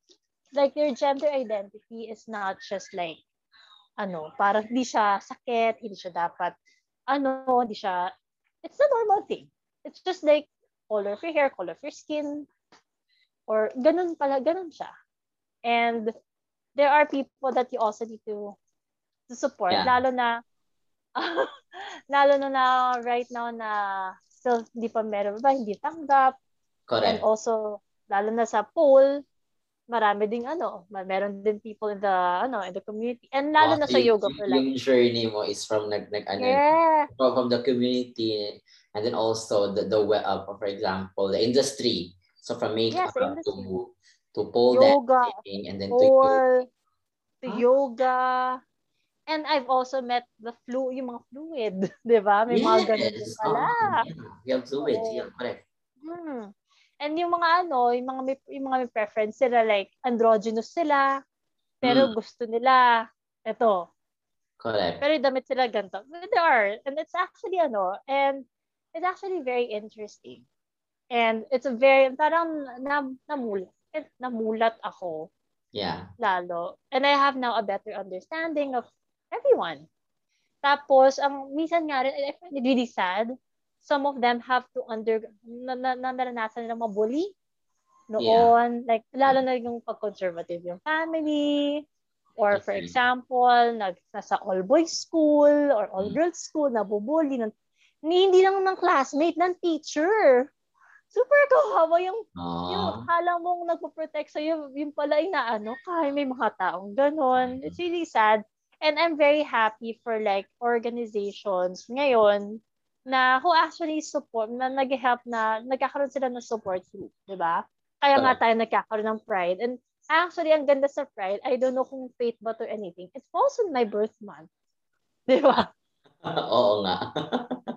like your gender identity is not just like ano, parang hindi siya sakit, hindi siya dapat ano, hindi siya it's a normal thing. It's just like color of your hair, color of your skin or ganun pala, ganun siya. And there are people that you also need to to support yeah. lalo na lalo na, na right now na still hindi pa meron ba hindi tanggap Correct. and also lalo na sa poll marami ding ano, meron din people in the ano, in the community. And lalo oh, na sa yoga for life. Yung journey mo is from nag nag ano, yeah. from, from the community and then also the the uh, for example, the industry. So from makeup yes, to to pole yoga, dancing and then pole, to yoga. To huh? yoga. And I've also met the flu, yung mga fluid, di ba? May yes. mga ganun din pala. Oh, yeah. You have fluid, oh. yeah, correct. Hmm. And yung mga ano, yung mga may, yung mga may preference sila like androgynous sila, pero mm. gusto nila ito. Correct. Pero damit sila ganito. But there are. And it's actually ano, and it's actually very interesting. And it's a very, parang na, namulat, namulat ako. Yeah. Lalo. And I have now a better understanding of everyone. Tapos, ang minsan nga rin, I find it really sad some of them have to under na, na, na naranasan nilang mabully noon. Yeah. Like, lalo na yung pag-conservative yung family. Or for example, nag, nasa all-boys school or all-girls mm. school, nabubully. Ng, hindi lang ng classmate, ng teacher. Super kawawa yung, Aww. yung hala mong nagpo-protect sa'yo, yung pala inaano, kaya may mga taong ganon. It's really sad. And I'm very happy for like organizations ngayon na who actually support, na nag-help na, nagkakaroon sila ng support group, di ba? Kaya nga tayo nagkakaroon ng pride. And actually, ang ganda sa pride, I don't know kung fate ba or anything. It falls on my birth month. Di ba? Oo nga.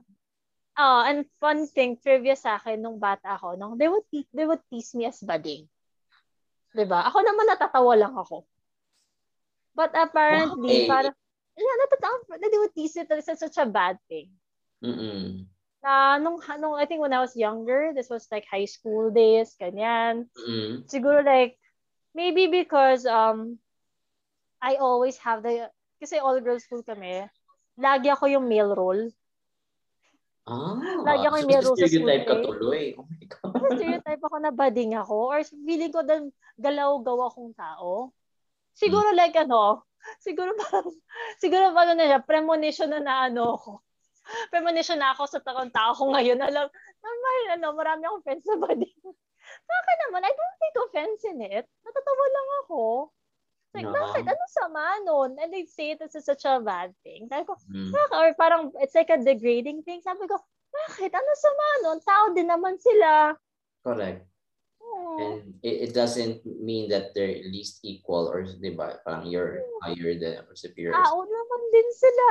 oh, and fun thing, trivia sa akin, nung bata ako, nung they would, te- they would tease me as bading. Di ba? Ako naman natatawa lang ako. But apparently, okay. parang, yeah, natatawa, they would tease it as such a bad thing. Mm-mm. Na nung, nung, I think when I was younger, this was like high school days, ganyan. Mm-mm. Siguro like, maybe because um, I always have the, kasi all girls school kami, lagi ako yung male role. Ah, lagi ako yung male role sa school. Stereotype ka tuloy. Oh my God. stereotype ako na bading ako or feeling ko dahil galaw-gaw akong tao. Siguro hmm. like ano, siguro parang, siguro parang na siya, premonition na na ano ako premonition na ako sa takong tao ko ngayon. Alam, normal, ano, marami akong friends na body. Bakit naman? I don't take offense in it. Natatawa lang ako. Like, no. bakit? Ano sama nun? And they say it as such a bad thing. Sabi ko, mm. bakit? Or parang, it's like a degrading thing. Sabi ko, bakit? Ano sama nun? Tao din naman sila. Correct. Oh. And it, it doesn't mean that they're least equal or, di ba, parang you're higher than or superior. Tao naman din sila.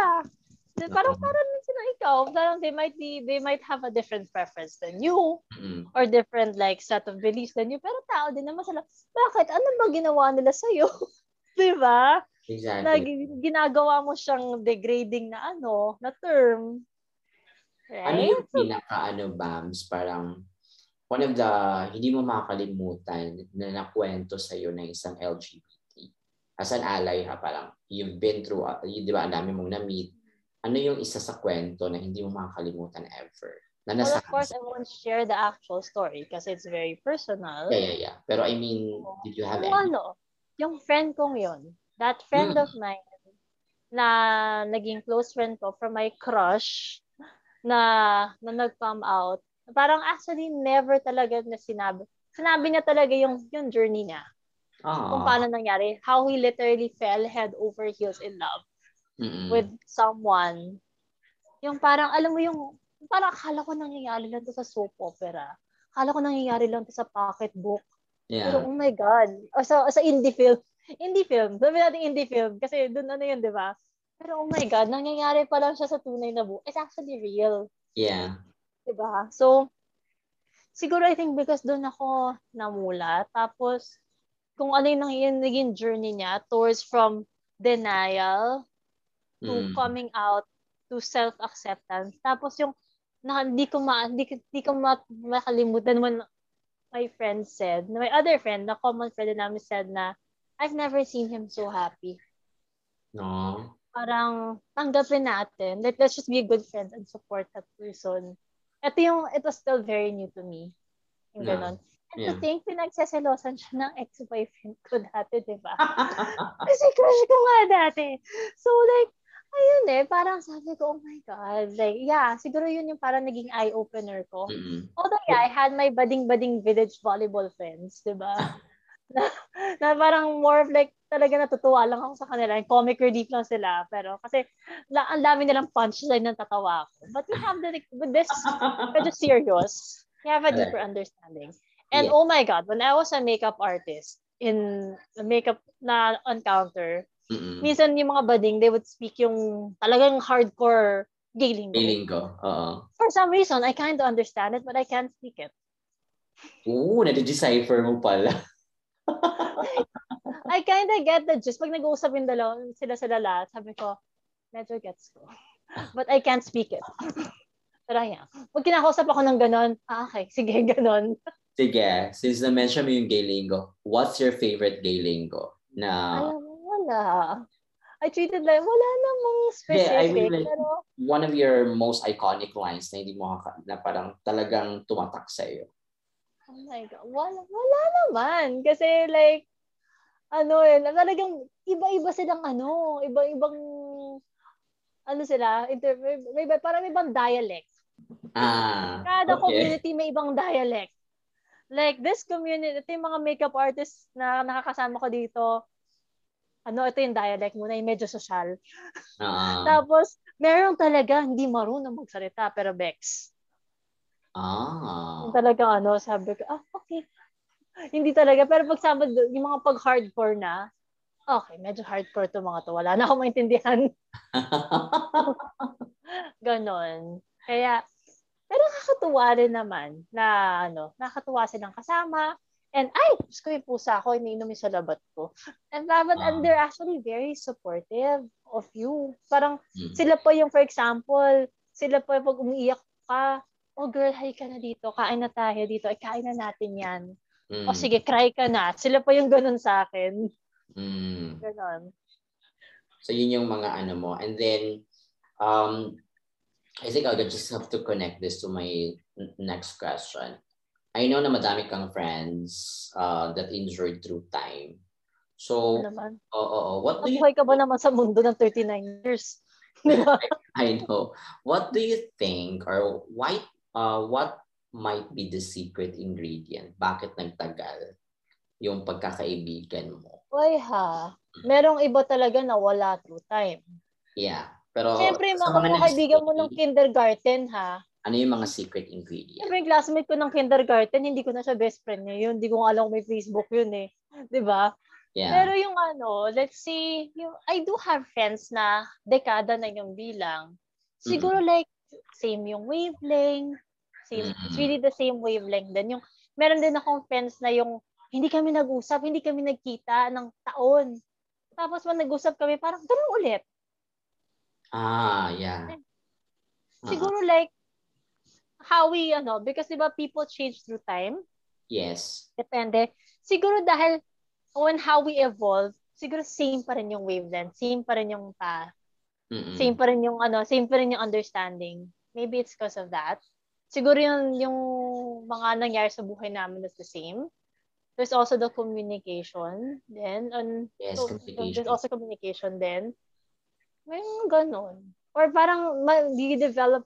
Then, parang parang sila ikaw, parang they might be, they might have a different preference than you mm. or different like set of beliefs than you. Pero tao din naman sila. Bakit? Ano ba ginawa nila sa'yo? Di ba? Exactly. Na ginagawa mo siyang degrading na ano, na term. Right? Ano yung pinaka ano, Bams? Parang one of the hindi mo makakalimutan na nakwento sa iyo ng isang LGBT. As an ally ha, parang you've been through, uh, di ba, ang dami mong na-meet, ano yung isa sa kwento na hindi mo makakalimutan ever? Na well, of course, I won't share the actual story because it's very personal. Yeah, yeah, yeah. Pero I mean, did you have yung any? Ano, yung friend kong yun, that friend mm. of mine na naging close friend ko from my crush na, na nag-come out, parang actually never talaga na sinabi. Sinabi niya talaga yung, yung journey niya. Aww. Kung paano nangyari. How he literally fell head over heels in love Mm-mm. with someone. Yung parang, alam mo yung, parang akala ko nangyayari lang to sa soap opera. Akala ko nangyayari lang to sa pocketbook. Yeah. Pero oh my God. O sa, sa indie film. Indie film. Sabi natin indie film. Kasi dun ano yun, di ba? Pero oh my God, nangyayari pa lang siya sa tunay na buhay. It's actually real. Yeah. Diba? So, siguro I think because doon ako namula. Tapos, kung ano yung naging journey niya towards from denial to mm. coming out to self-acceptance. Tapos yung na, hindi ko ma hindi, hindi ko ma, makalimutan when my friend said, my other friend, na common friend namin said na I've never seen him so happy. No. Parang tanggapin natin. Like, let's just be good friend and support that person. Ito yung, it was still very new to me. Yung yeah. ganon. And yeah. to think, pinagseselosan siya ng ex-boyfriend ko dati, di ba? Kasi crush ko nga dati. So like, ayun eh, parang sabi ko, oh my God. Like, yeah, siguro yun yung parang naging eye-opener ko. Mm-hmm. Although, yeah, I had my budding-budding village volleyball friends, di ba? na, na parang more of like, talaga natutuwa lang ako sa kanila. Yung comic relief lang sila. Pero kasi la, ang dami nilang punchline ng tatawa ko. But we have the, with this, medyo serious, we have a deeper understanding. And yeah. oh my God, when I was a makeup artist in the makeup na encounter, Mm-mm. minsan yung mga bading, they would speak yung talagang hardcore gay lingo. Gay lingo, oo. For some reason, I kind of understand it, but I can't speak it. Oo, na-decipher mo pala. I kind of get the gist. Pag nag-uusap yung dalawa, sila sila lahat, sabi ko, medyo gets ko. But I can't speak it. Pero yeah. Pag kinakausap ako ng ganon, ah, okay, sige, ganon. Sige, since na-mention mo yung gay lingo, what's your favorite gay lingo? Na... Wala. I treated like, wala namang specific. Yeah, I mean, like, pero... one of your most iconic lines na hindi mo na parang talagang tumatak sa iyo. Oh my God. Wala, wala naman. Kasi like, ano eh, talagang iba-iba silang ano, iba-ibang, ano sila, inter, may, may, parang ibang dialect. Ah, Kada okay. community may ibang dialect. Like this community, ito yung mga makeup artists na nakakasama ko dito, ano, ito yung dialect muna, yung medyo social. Uh, Tapos, meron talaga hindi marunong magsalita, pero Bex. Ah. Talagang ano, sabi ko, ah, okay. Hindi talaga. Pero pag sama, yung mga pag-hardcore na, okay, medyo hardcore to mga to. Wala na akong maintindihan. Ganon. Kaya, pero nakakatuwa rin naman na ano, nakakatuwa silang kasama. And ay, Diyos ko yung pusa ko, iniinom yung sa labat ko. And, but, uh, and they're actually very supportive of you. Parang mm. sila pa yung, for example, sila pa pag umiiyak ka, oh girl, hi ka na dito, kain na tayo dito, ay kain na natin yan. Mm. O sige, cry ka na. Sila pa yung ganun sa akin. Mm. Ganon. So yun yung mga ano mo. And then, um, I think I'll just have to connect this to my next question. I know na madami kang friends uh, that injured through time. So, ano oo, oh, oh, what do you... ka ba naman sa mundo ng 39 years? I know. What do you think or why uh, what might be the secret ingredient? Bakit nagtagal yung pagkakaibigan mo? Uy ha, merong iba talaga na wala through time. Yeah. Pero Siyempre, mga kaibigan mo ng kindergarten ha. Ano yung mga secret ingredient? Siyempre, yung classmate ko ng kindergarten, hindi ko na siya best friend niya yun. Hindi ko alam kung may Facebook yun eh. ba? Diba? Yeah. Pero yung ano, let's say, yung, I do have friends na dekada na yung bilang. Siguro mm-hmm. like, same yung wavelength, same, mm-hmm. it's really the same wavelength din. Yung, meron din akong friends na yung hindi kami nag-usap, hindi kami nagkita ng taon. Tapos pag nag-usap kami, parang ganun ulit. Ah, yeah. Uh-huh. Siguro like, how we, ano, because diba people change through time? Yes. Depende. Siguro dahil when how we evolve, siguro same pa rin yung wavelength, same pa rin yung path. Mm-mm. Same pa rin yung ano, same pa rin yung understanding. Maybe it's because of that siguro yung, yung mga nangyari sa buhay namin is the same. There's also the communication then. And yes, so, communication. There's also communication then. May ganon. Or parang ma-develop,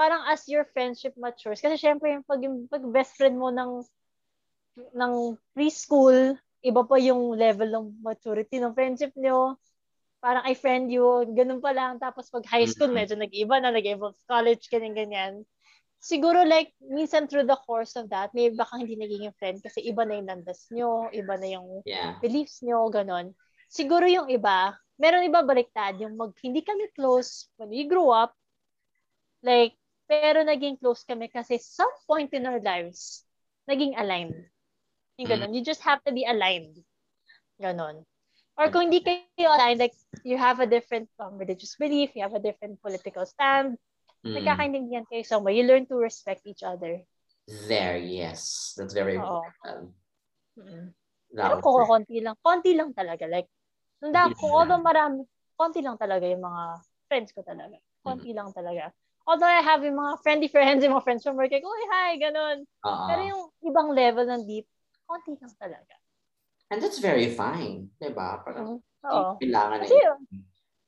parang as your friendship matures. Kasi syempre, yung pag, yung, pag best friend mo ng ng preschool iba pa yung level ng maturity ng friendship nyo. Parang I friend you, ganun pa lang. Tapos pag high school, medyo nag-iba na, nag-iba college, ganyan-ganyan. Siguro like, minsan through the course of that, may baka hindi naging friend kasi iba na yung landas nyo, iba na yung yeah. beliefs nyo, ganun. Siguro yung iba, meron iba baliktad, yung mag, hindi kami close when we grew up, like, pero naging close kami kasi some point in our lives, naging aligned. Yung mm. ganun. You just have to be aligned. Ganon. Or kung hindi kayo aligned, like, you have a different um, religious belief, you have a different political stand, mm. nagkakaintindihan kayo somewhere. You learn to respect each other. There, yes. That's very Oo. important. Mm-hmm. Pero kung konti lang, konti lang talaga. Like, nanda, kung although marami, konti lang talaga yung mga friends ko talaga. Konti mm-hmm. lang talaga. Although I have yung mga friendly friends, yung mga friends from work, like, oh, hi, ganun. Uh-huh. Pero yung ibang level ng deep, konti lang talaga. And that's very fine, di ba? Parang mm-hmm. kailangan Kasi, na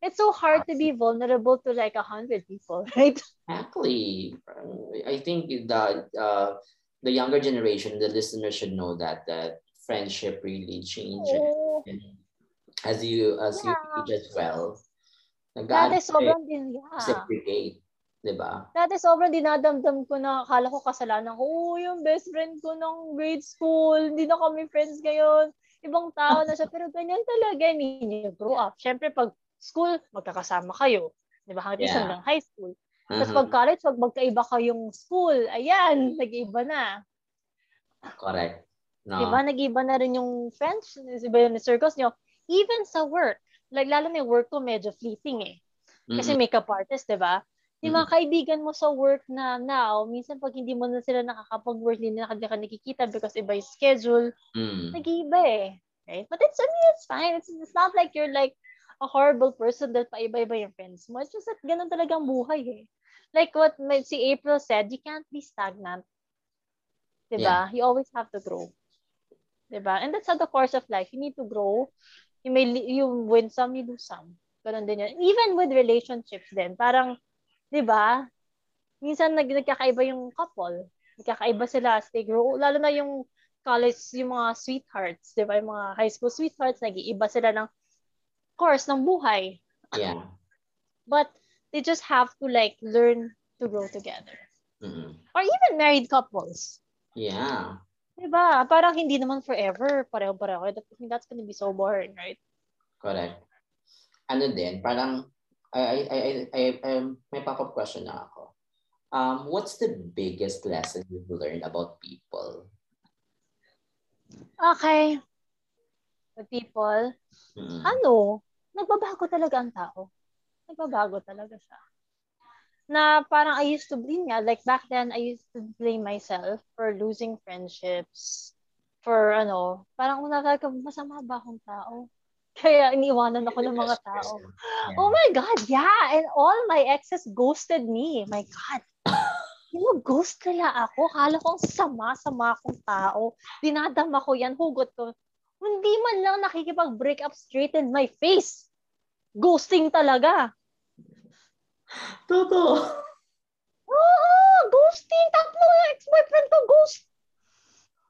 it's so hard to be vulnerable to like a hundred people, right? Exactly. I think the uh, the younger generation, the listeners should know that that friendship really changes. Oh. As you as yeah. you age as well. Dati sobrang din, yeah. Reciprocate. Diba? Dati sobrang dinadamdam ko na akala ko kasalanan ko, oh, yung best friend ko ng grade school, hindi na kami friends ngayon. Ibang tao na siya, pero ganyan talaga. I mean, you grow up. Siyempre, pag school, magkakasama kayo. Di ba? Hanggang yeah. hanggang high school. Uh-huh. Tapos pag college, pag magkaiba kayong school, ayan, nag-iba na. Correct. No. Di ba? Nag-iba na rin yung friends, iba yung circles nyo. Even sa work. Like, lalo na yung work ko medyo fleeting eh. Kasi mm-hmm. makeup artist, di ba? Yung mga kaibigan mo sa work na now, minsan pag hindi mo na sila nakakapag-work, hindi na ka nakikita because iba yung schedule, mm. nag-iiba eh. Right? But it's, I mean, it's fine. It's, it's not like you're like a horrible person that paiba-iba yung friends mo. It's just that ganun talagang buhay eh. Like what si April said, you can't be stagnant. Diba? Yeah. You always have to grow. Diba? And that's how the course of life. You need to grow. You may you win some, you lose some. Ganun din yun. Even with relationships din. Parang, 'di ba? Minsan nag nagkakaiba yung couple. Nagkakaiba sila as they grow. Lalo na yung college, yung mga sweethearts, 'di ba? Yung mga high school sweethearts, nag-iiba sila ng course ng buhay. Yeah. But they just have to like learn to grow together. Mm-hmm. Or even married couples. Yeah. Diba? Parang hindi naman forever, pareho-pareho. That's gonna be so boring, right? Correct. Ano din, parang I, I, I, I, um, may pop-up question na ako. Um, what's the biggest lesson you've learned about people? Okay. The people, hmm. ano, nagbabago talaga ang tao. Nagbabago talaga siya. Na parang I used to blame nga, like back then, I used to blame myself for losing friendships, for ano, parang una talaga, masama ba akong tao? Kaya iniwanan ako ng mga tao. Oh my God, yeah. And all my exes ghosted me. My God. Yung ghost nila ako. Kala ko sama-sama akong tao. Dinadama ko yan, hugot ko. Hindi man lang nakikipag-break up straight in my face. Ghosting talaga. Totoo. Oo, ghosting. Tatlo yung ex-boyfriend ko, ghost.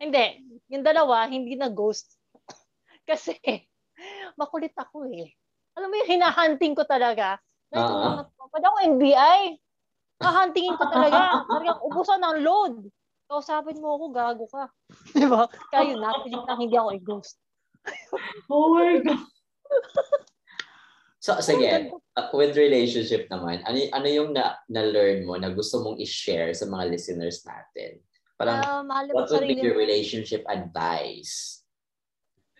Hindi. Yung dalawa, hindi na ghost. Kasi, makulit ako eh. Alam mo yung hinahunting ko talaga. Uh-huh. Pwede ako NBI. Hahuntingin ko talaga. Talagang ubusan ng load. Kausapin mo ako, gago ka. Di ba? Kaya yun, napiling lang hindi ako i-ghost. oh my God. So, sige, uh, with relationship naman, ano, ano yung na, na-learn mo na gusto mong i-share sa mga listeners natin? Parang, uh, what would be your relationship advice?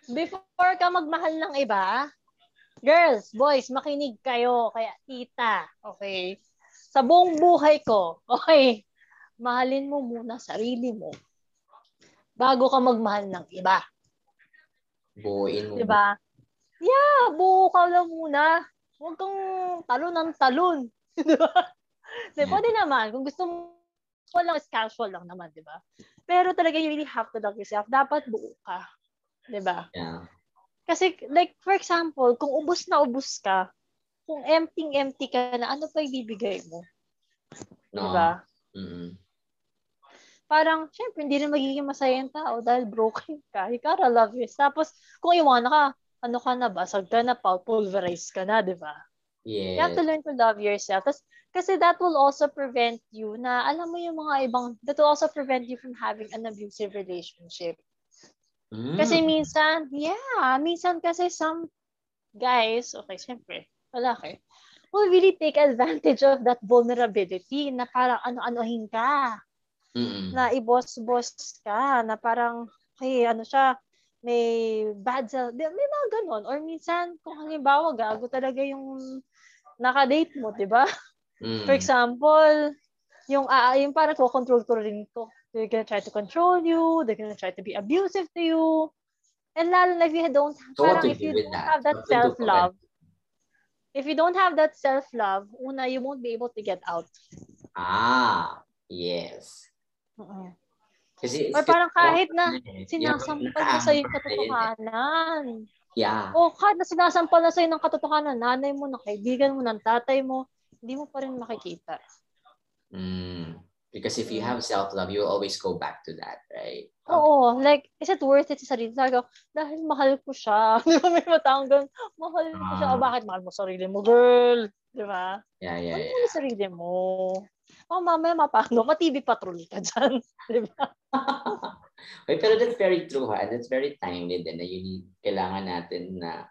Before ka magmahal ng iba, girls, boys, makinig kayo. Kaya tita, okay? Sa buong buhay ko, okay, mahalin mo muna sarili mo bago ka magmahal ng iba. Buuin mo. Diba? Yeah, buo ka lang muna. Huwag kang talon ng talon. diba? Diba? Pwede naman. Kung gusto mo lang is casual lang naman, di ba? Pero talaga you really have to love yourself. Dapat buo ka. 'Di ba? Yeah. Kasi like for example, kung ubos na ubos ka, kung empty-empty ka na, ano pa ibibigay mo? No. 'Di ba? Mm-hmm. parang, syempre, hindi rin magiging masaya yung tao dahil broken ka. You gotta love yourself. Tapos, kung iwan ka, ano ka na, basag ka na, pulverize ka na, di ba? Yes. You have to learn to love yourself. Tapos, kasi that will also prevent you na, alam mo yung mga ibang, that will also prevent you from having an abusive relationship. Mm. Kasi minsan, yeah, minsan kasi some guys, okay, syempre, lalaki, will really take advantage of that vulnerability na parang ano-anohin ka. Mm-mm. Na i-boss-boss ka, na parang, hey, ano siya, may bad self, may mga ganon. Or minsan, kung halimbawa, gago talaga yung nakadate mo, di ba? Mm. For example, yung, uh, yung parang ko-control ko rin to. They're gonna try to control you, they're gonna try to be abusive to you. And lalo na if you don't, so parang if you don't that? have that self-love, if you don't have that self-love, una, you won't be able to get out. Ah, yes. Uh-uh. Kasi, Or parang kahit na sinasampal na sa'yo yung katotohanan. Yeah. O kahit na sinasampal na sa'yo ng katotohanan, nanay mo, ng kaibigan mo, ng tatay mo, hindi mo pa rin makikita. Mm. Because if you mm. have self-love, you will always go back to that, right? Um, Oo. Like, is it worth it sa sarili? Sabi ko, dahil mahal ko siya. Di ba may matang ganun? Mahal ko uh, siya. O, ah. bakit mahal mo sarili mo, girl? Di ba? Yeah, yeah, mahal yeah. mo sarili mo. Oh, mamaya mapano, ma-TV patrol ka dyan. Di ba? okay, pero that's very true ha. And it's very timely din na yun kailangan natin na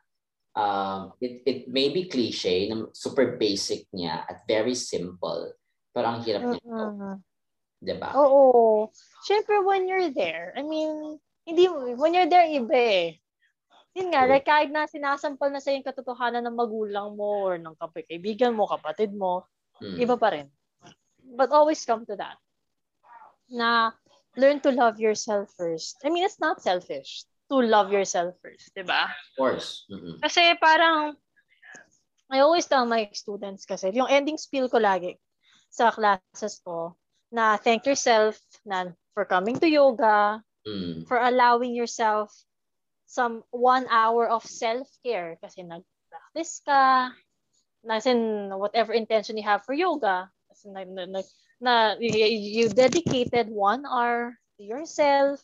um, it, it may be cliche, super basic niya at very simple. Pero ang hirap niya. Uh-huh. Diba? Oo. Siyempre, when you're there, I mean, hindi, when you're there, iba eh. Yun nga, like kahit na sinasampal na sa yung katotohanan ng magulang mo or ng kaibigan mo, kapatid mo, hmm. iba pa rin. But always come to that. Na learn to love yourself first. I mean, it's not selfish to love yourself first, di ba? Of course. Mm-hmm. Kasi parang, I always tell my students kasi, yung ending spiel ko lagi sa classes ko, na thank yourself na for coming to yoga, mm. for allowing yourself some one hour of self-care kasi nag-practice ka, as in whatever intention you have for yoga, kasi na, na, na, na you dedicated one hour to yourself,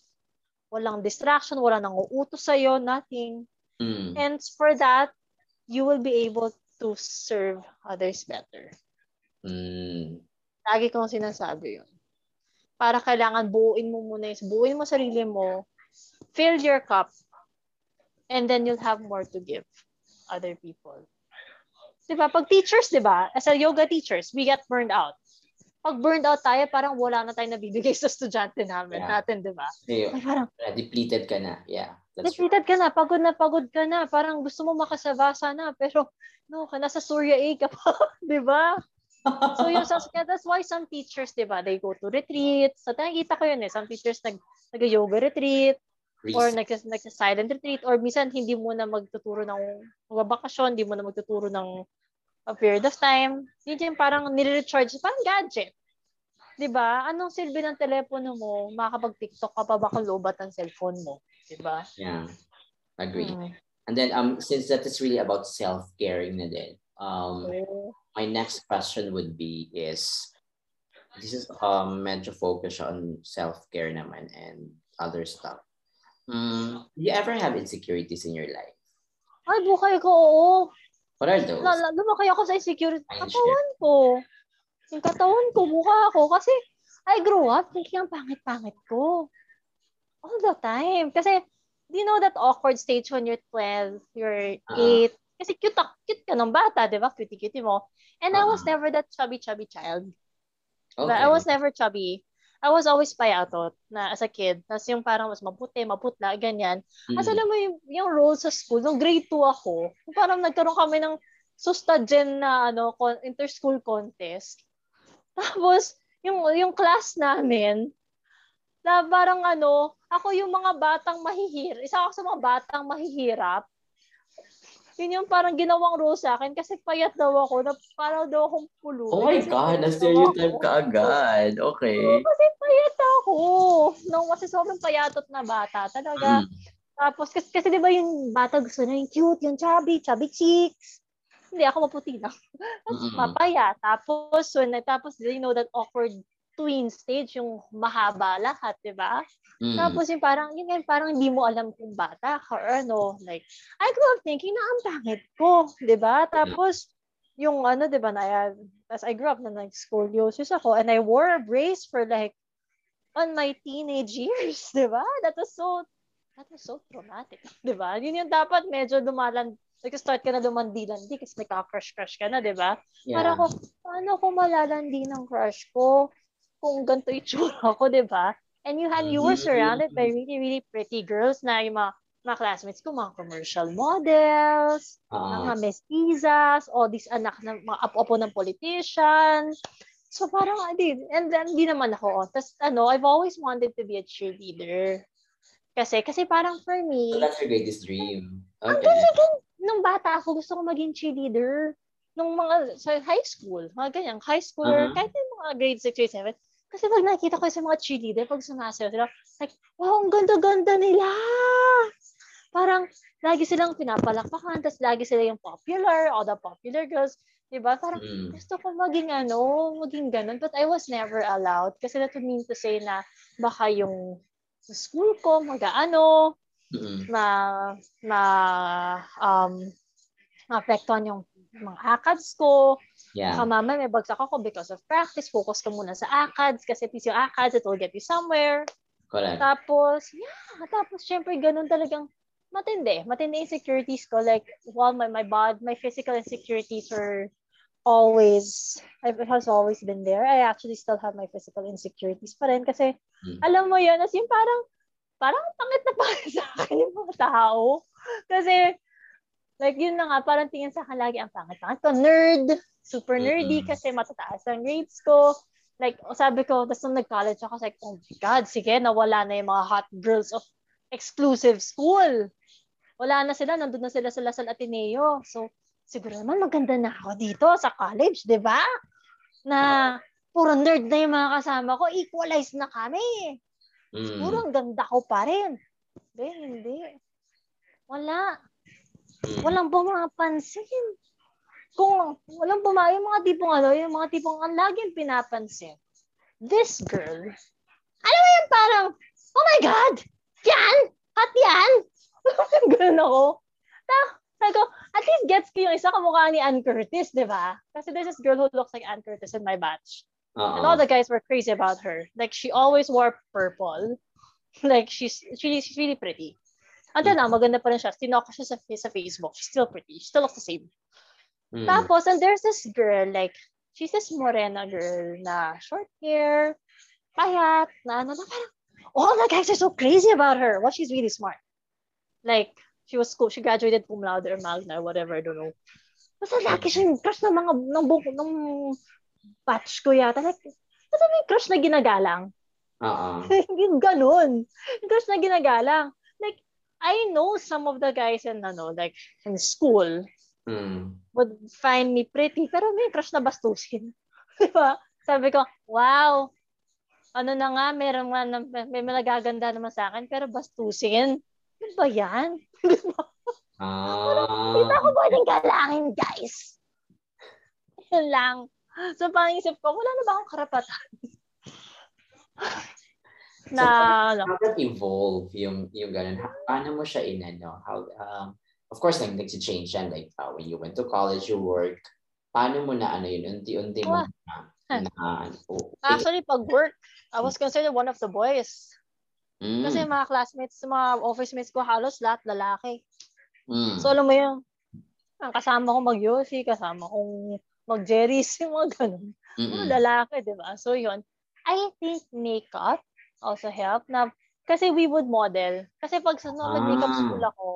walang distraction, wala nang uutos sa'yo, nothing. Mm. And for that, you will be able to serve others better. Mm. Lagi kong sinasabi yun. Para kailangan buuin mo muna yung, buuin mo sarili mo, fill your cup, and then you'll have more to give other people. Diba? Pag teachers, diba? As a yoga teachers, we get burned out. Pag burned out tayo, parang wala na tayong nabibigay sa estudyante namin, yeah. natin, di ba? Ay, parang, depleted ka na. Yeah. Depleted true. ka na, pagod na pagod ka na. Parang gusto mo makasabasa na, pero no, ka nasa Surya A ka pa, di ba? So yung sa that's why some teachers, 'di ba, they go to retreats. So nakikita ko yun eh, some teachers nag nag-yoga retreat or nag nag-silent retreat or minsan hindi mo na magtuturo ng magbabakasyon, hindi mo na magtuturo ng a period of time. Hindi parang nire-recharge, parang gadget. 'Di ba? Anong silbi ng telepono mo? Makakapag-TikTok ka pa ba kung lobat ng cellphone mo? 'Di ba? Yeah. Agree. Hmm. And then um since that is really about self-caring na din. Um oh my next question would be is this is um medyo focus on self-care naman and other stuff. Mm, do you ever have insecurities in your life? Ay, bukay ko, oo. What are those? Lala, lumaki ako sa insecurity. Katawan ko. Yung katawan ko, mukha ako. Kasi I grew up thinking ang pangit-pangit ko. All the time. Kasi, do you know that awkward stage when you're 12, you're uh-huh. 8, kasi cute, cute ka ng bata, di ba? Cutie-cutie mo. And uh-huh. I was never that chubby-chubby child. Okay. But I was never chubby. I was always payatot na as a kid. Tapos yung parang mas maputi, maputla, ganyan. Mm-hmm. As alam mo yung, yung role sa school, nung grade 2 ako, parang nagkaroon kami ng sustagen na ano, inter-school contest. Tapos, yung, yung class namin, na parang ano, ako yung mga batang mahihirap, isa ako sa mga batang mahihirap, yun yung parang ginawang role sa akin kasi payat daw ako na parang daw akong pulo. Oh my God, na-stereotype ka agad. Okay. Oo, kasi payat ako. Nung kasi sobrang payatot na bata. Talaga. Mm. Tapos, kasi, kasi di ba yung bata gusto na yung cute, yung chubby, chubby cheeks. Hindi, ako maputi lang. Tapos, mm-hmm. mapaya. Tapos, when, tapos, you know that awkward tween stage, yung mahaba lahat, di ba? Mm. Tapos yung parang, yun nga, parang hindi mo alam kung bata ka or ano. Like, I grew up thinking na ang pangit ko, di ba? Tapos, yung ano, di ba, na, as I grew up na nag-scoliosis ako and I wore a brace for like, on my teenage years, di ba? That was so, that was so traumatic, di ba? Yun yung dapat medyo dumalan, nag-start ka na lumandi-landi kasi nagka-crush-crush ka na, di ba? Yeah. Para ko, paano ko malalandi ng crush ko? Kung ganito itsura ko, di ba? And you had, you were surrounded by really, really pretty girls na yung mga, mga classmates ko, mga commercial models, uh, mga mestizas, all these anak ng mga apo-apo ng politician. So parang, di, and then, di naman ako. Tapos, ano, I've always wanted to be a cheerleader. Kasi, kasi parang for me, so that's your greatest dream. Okay. Ang ganda, nung bata ako, gusto ko maging cheerleader. Nung mga, sa high school, mga ganyan, high school, uh-huh. kahit yung mga grade 6, grade 7, kasi pag nakita ko sa mga cheerleader, pag sumasayaw sila, like, wow, ang ganda-ganda nila! Parang, lagi silang pinapalakpakan, tapos lagi sila yung popular, all the popular girls, diba? Parang, mm. gusto ko maging ano, maging ganun, but I was never allowed. Kasi that would mean to say na, baka yung school ko, mag-ano, mm-hmm. ma, ma, um, maapektuhan yung mga ACADS ko. Yeah. Baka mama may bagsak ako because of practice. Focus ka muna sa ACADS kasi at least yung ACADS, it will get you somewhere. Correct. Tapos, yeah, tapos syempre ganun talagang matindi. Matindi insecurities ko. Like, while my, my body, my physical insecurities were always, it has always been there. I actually still have my physical insecurities pa rin kasi, mm. alam mo yun, as yung parang, parang pangit na pangit sa akin yung mga tao. Kasi, Like, yun na nga, parang tingin sa akin lagi ang pangit-pangit ko. Nerd. Super nerdy mm-hmm. kasi matataas ang grades ko. Like, sabi ko, tapos nung nag-college ako, like, oh my God, sige, nawala na yung mga hot girls of exclusive school. Wala na sila, nandun na sila sa Lasal Ateneo. So, siguro naman maganda na ako dito sa college, di ba? Na puro nerd na yung mga kasama ko, equalize na kami. Mm. Siguro ang ganda ko pa rin. Hindi, hindi. Wala. Mm. Walang pumapansin. Kung walang pumayo, yung mga tipong ano, yung mga tipong ang laging pinapansin. This girl, alam mo yung parang, oh my God, yan, hot yan. Ganun ako. Tapos, sabi ko, at least gets ko yung isa kamukha ni Ann Curtis, di ba? Kasi there's this girl who looks like Ann Curtis in my batch. Uh-oh. And all the guys were crazy about her. Like, she always wore purple. Like, she's, she's, she's really pretty. Until now, maganda pa rin siya. Tinok ko siya sa, sa Facebook. She's still pretty. She still looks the same. Mm. Tapos, and there's this girl, like, she's this morena girl na short hair, payat, na ano, na parang, all the guys are so crazy about her. Well, she's really smart. Like, she was school, she graduated cum laude or magna or whatever, I don't know. Basta laki siya crush ng mga, ng buko, ng batch ko yata. Like, basta may crush na ginagalang. Oo. Yung ganun. Crush na ginagalang. I know some of the guys in ano, like in school mm. would find me pretty, pero may crush na bastusin. Di ba? Sabi ko, wow, ano na nga, meron nga, may, may nagaganda naman sa akin, pero bastusin. Ano ba yan? Di ba? Ah. Di ba ako pwedeng galangin, guys? Yun lang. So, pangisip ko, wala na ba akong karapatan? na so, how that evolve yung yung ganun paano mo siya inano how um of course like nagsi-change yan like uh, when you went to college you work paano mo na ano yun unti-unti mo na, na oh, actually pag work I was considered one of the boys mm. kasi mga classmates mga office mates ko halos lahat lalaki mm. so alam mo yung ang kasama ko mag-Yossi, kasama kong mag-Jerry's, yung mga ganun. Mm-mm. lalaki, di ba? So, yun. I think makeup also help na kasi we would model. Kasi pag sa no, makeup ah. school ako,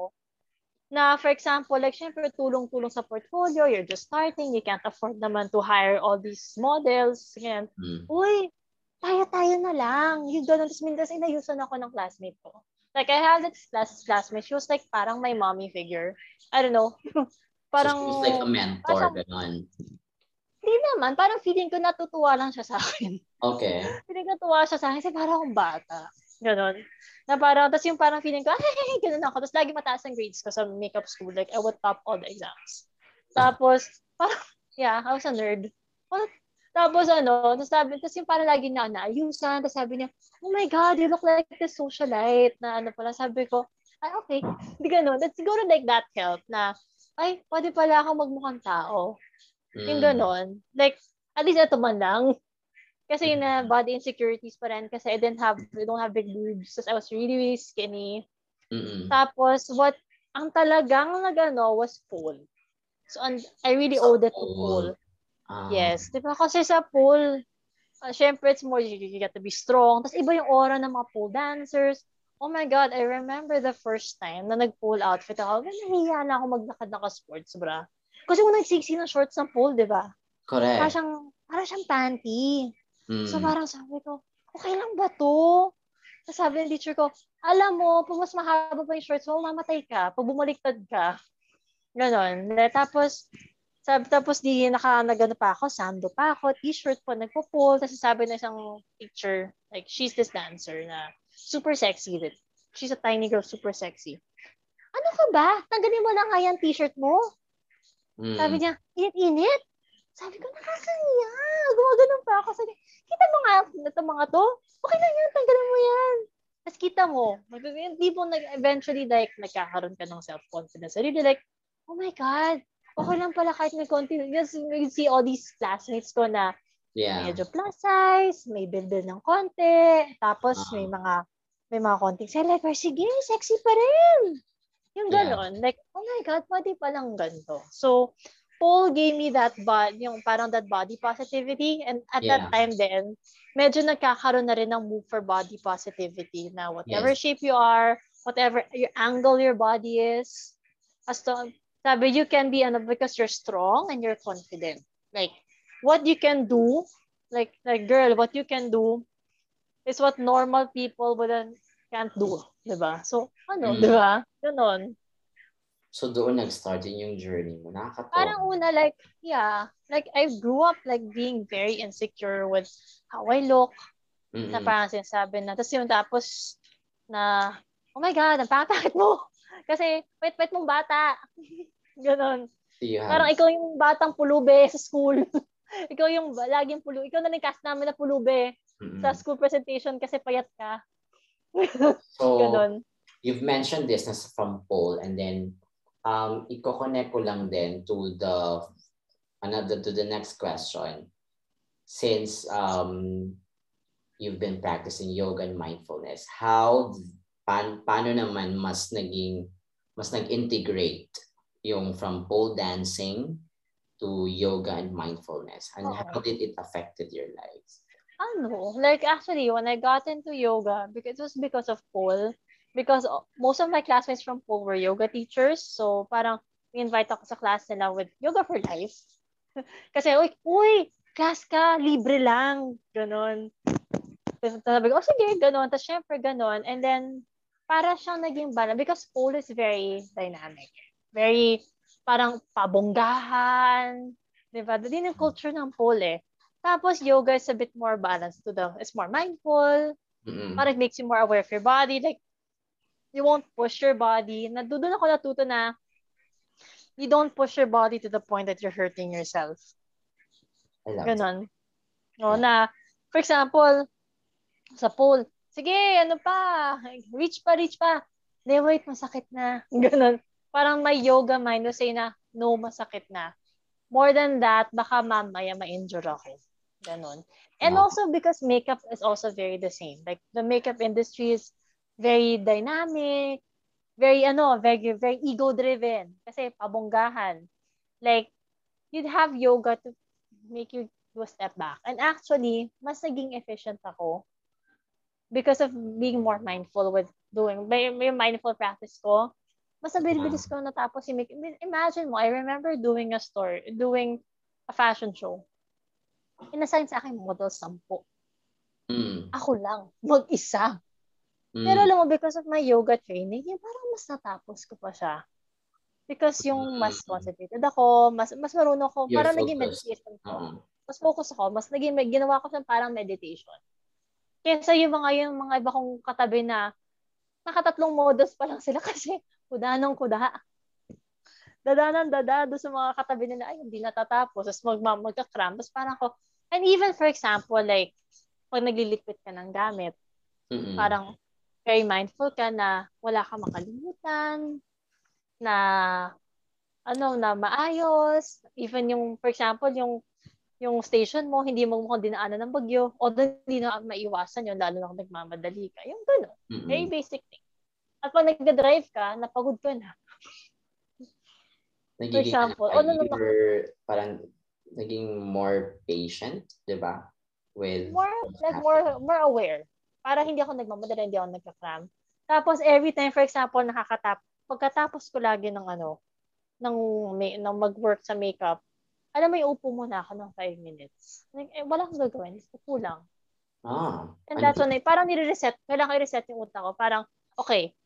na for example, like syempre tulong-tulong sa portfolio, you're just starting, you can't afford naman to hire all these models. Ganyan. Mm. Uy, tayo-tayo na lang. Yung ganun. Tapos mintas inayusan ako ng classmate ko. Like, I have this class, classmate. She was like parang my mommy figure. I don't know. parang... So she was like a mentor, parang, ganun. Hindi naman. Parang feeling ko natutuwa lang siya sa akin. Okay. feeling ko natuwa siya sa akin kasi parang akong bata. Ganon. Na parang, tapos yung parang feeling ko, ay, ganun ako. Tapos lagi mataas ang grades ko sa makeup school. Like, I would top all the exams. Tapos, parang, yeah, I was a nerd. Well, tapos ano, tapos sabi, tapos yung parang lagi na naayusan, tapos sabi niya, oh my God, you look like a socialite, na ano pala, sabi ko, ay, okay, hindi ganun. That's siguro like that help na, ay, pwede pala ako magmukhang tao. Mm. Yung ganun. Like, at least ito man lang. Kasi na uh, body insecurities pa rin kasi I didn't have, I don't have big boobs. So I was really, really skinny. Mm-mm. Tapos, what, ang talagang nagano was pool. So, and I really so, owed it to pool. Ah. Yes. Di ba? Kasi sa pool, uh, syempre, it's more, you, you get to be strong. Tapos iba yung aura ng mga pool dancers. Oh my God, I remember the first time na nag-pool outfit ako. Nahiya na ako maglakad naka-sports bra. Kasi kung nagsiksi ng shorts ng pool, di ba? Correct. Para siyang, para siyang panty. Mm. So parang sabi ko, okay lang ba to? Tapos sabi ng teacher ko, alam mo, pag mas mahaba pa yung shorts mo, mamatay ka. Pag bumaliktad ka. Ganon. Tapos, sabi, tapos di naka, nagano pa ako, sando pa ako, t-shirt po, nagpo-pull. Tapos sabi na isang teacher, like, she's this dancer na super sexy. That she's a tiny girl, super sexy. Ano ka ba? Tanggalin mo na nga yan t-shirt mo. Mm. Sabi niya, init-init. Sabi ko, nakakahiya. Gumaganon pa ako. Sabi, kita mo nga ito mga to. Okay lang yan, tanggalin mo yan. Tapos kita mo, hindi mo nag, eventually like, nagkakaroon ka ng self-confidence. Really like, oh my God, okay lang pala kahit may konti. Just you see all these classmates ko na yeah. medyo plus size, may build ng konti, tapos uh-huh. may mga may mga konting celebrate. Sige, sexy pa rin. Yung gano'n. Yeah. Like, oh my God, pwede palang ganito. So, Paul gave me that body, yung parang that body positivity. And at yeah. that time then, medyo nagkakaroon na rin ng move for body positivity na whatever yes. shape you are, whatever your angle your body is, as to, sabi, you can be, ano, because you're strong and you're confident. Like, what you can do, like, like, girl, what you can do is what normal people wouldn't, can't do. Diba? So, ano, mm. diba? Ganon. So doon nag-start din yung journey mo. Nakakatawa. Parang una like, yeah, like I grew up like being very insecure with how I look. Mm-hmm. Na parang sinasabi na. Tapos yung tapos na, oh my God, ang pangit mo. Kasi wait-wait mong bata. Ganon. Yeah. Parang ikaw yung batang pulube sa school. ikaw yung laging pulube. Ikaw na lang cast namin na pulube mm-hmm. sa school presentation kasi payat ka. so, Ganon. you've mentioned this na from Paul and then um, i-connect ko lang din to the another to the next question. Since um, you've been practicing yoga and mindfulness, how pan, paano naman mas naging mas nag-integrate yung from pole dancing to yoga and mindfulness? And oh. how did it affected your lives? Ano, like actually when I got into yoga, because it was because of pole, because most of my classmates from pole were yoga teachers, so parang invite ako sa class nila with Yoga for Life. Kasi, uy, uy, class ka, libre lang. Ganon. Tapos sabi ko, oh sige, ganon. Tapos syempre, ganon. And then, para siyang naging balance because pole is very dynamic very parang pabonggahan. Diba? Din yung culture ng pole eh. Tapos yoga is a bit more balanced to the, it's more mindful. Mm-hmm. Parang it makes you more aware of your body. Like, you won't push your body. Na, doon ako natuto na you don't push your body to the point that you're hurting yourself. Ganon. No, na, for example, sa pool, sige, ano pa, reach pa, reach pa. Hindi, wait, masakit na. Ganon parang may yoga mind na say na, no, masakit na. More than that, baka mamaya ma-injure ako. Ganon. And wow. also because makeup is also very the same. Like the makeup industry is very dynamic, very ano, very very ego driven kasi pabonggahan. Like you'd have yoga to make you do a step back. And actually, mas naging efficient ako because of being more mindful with doing may, may mindful practice ko Basta bilis ko natapos si Mickey. Imagine mo, I remember doing a store, doing a fashion show. Inassign sa akin model sampo. Mm. Ako lang, mag-isa. Mm. Pero alam mo, because of my yoga training, yung parang mas natapos ko pa siya. Because yung mas concentrated ako, mas mas marunong ako, You're parang focused. naging meditation ko. Uh-huh. Mas focus ako, mas naging, ginawa ko siyang parang meditation. Kesa yung mga yung mga iba kong katabi na nakatatlong models pa lang sila kasi kuda ng kuda. Dada ng dada do sa mga katabi nila, ay, hindi natatapos. Tapos mag, magka-cram. Tapos parang ako, And even for example, like, pag naglilipit ka ng gamit, Mm-mm. parang very mindful ka na wala ka makalimutan, na ano na maayos, even yung for example yung yung station mo, hindi mo mukhang dinaanan ng bagyo, o hindi na maiwasan yun, lalo na kung nagmamadali ka. Yung gano'n. Mm-hmm. Very basic thing. At pag nagda-drive ka, napagod ka na. Nagiging, For example, ano, ano naman, parang naging more patient, di ba? With more, like more, more aware. Para hindi ako nagmamadali, hindi ako nagka-cram. Tapos every time, for example, nakakatap, pagkatapos ko lagi ng ano, ng, may, ng mag-work sa makeup, alam mo, upo muna ako ng 5 minutes. Like, eh, wala akong gagawin. Upo lang. Ah. And that's when, I, parang nire-reset. Kailangan i-reset yung utak ko. Parang, okay,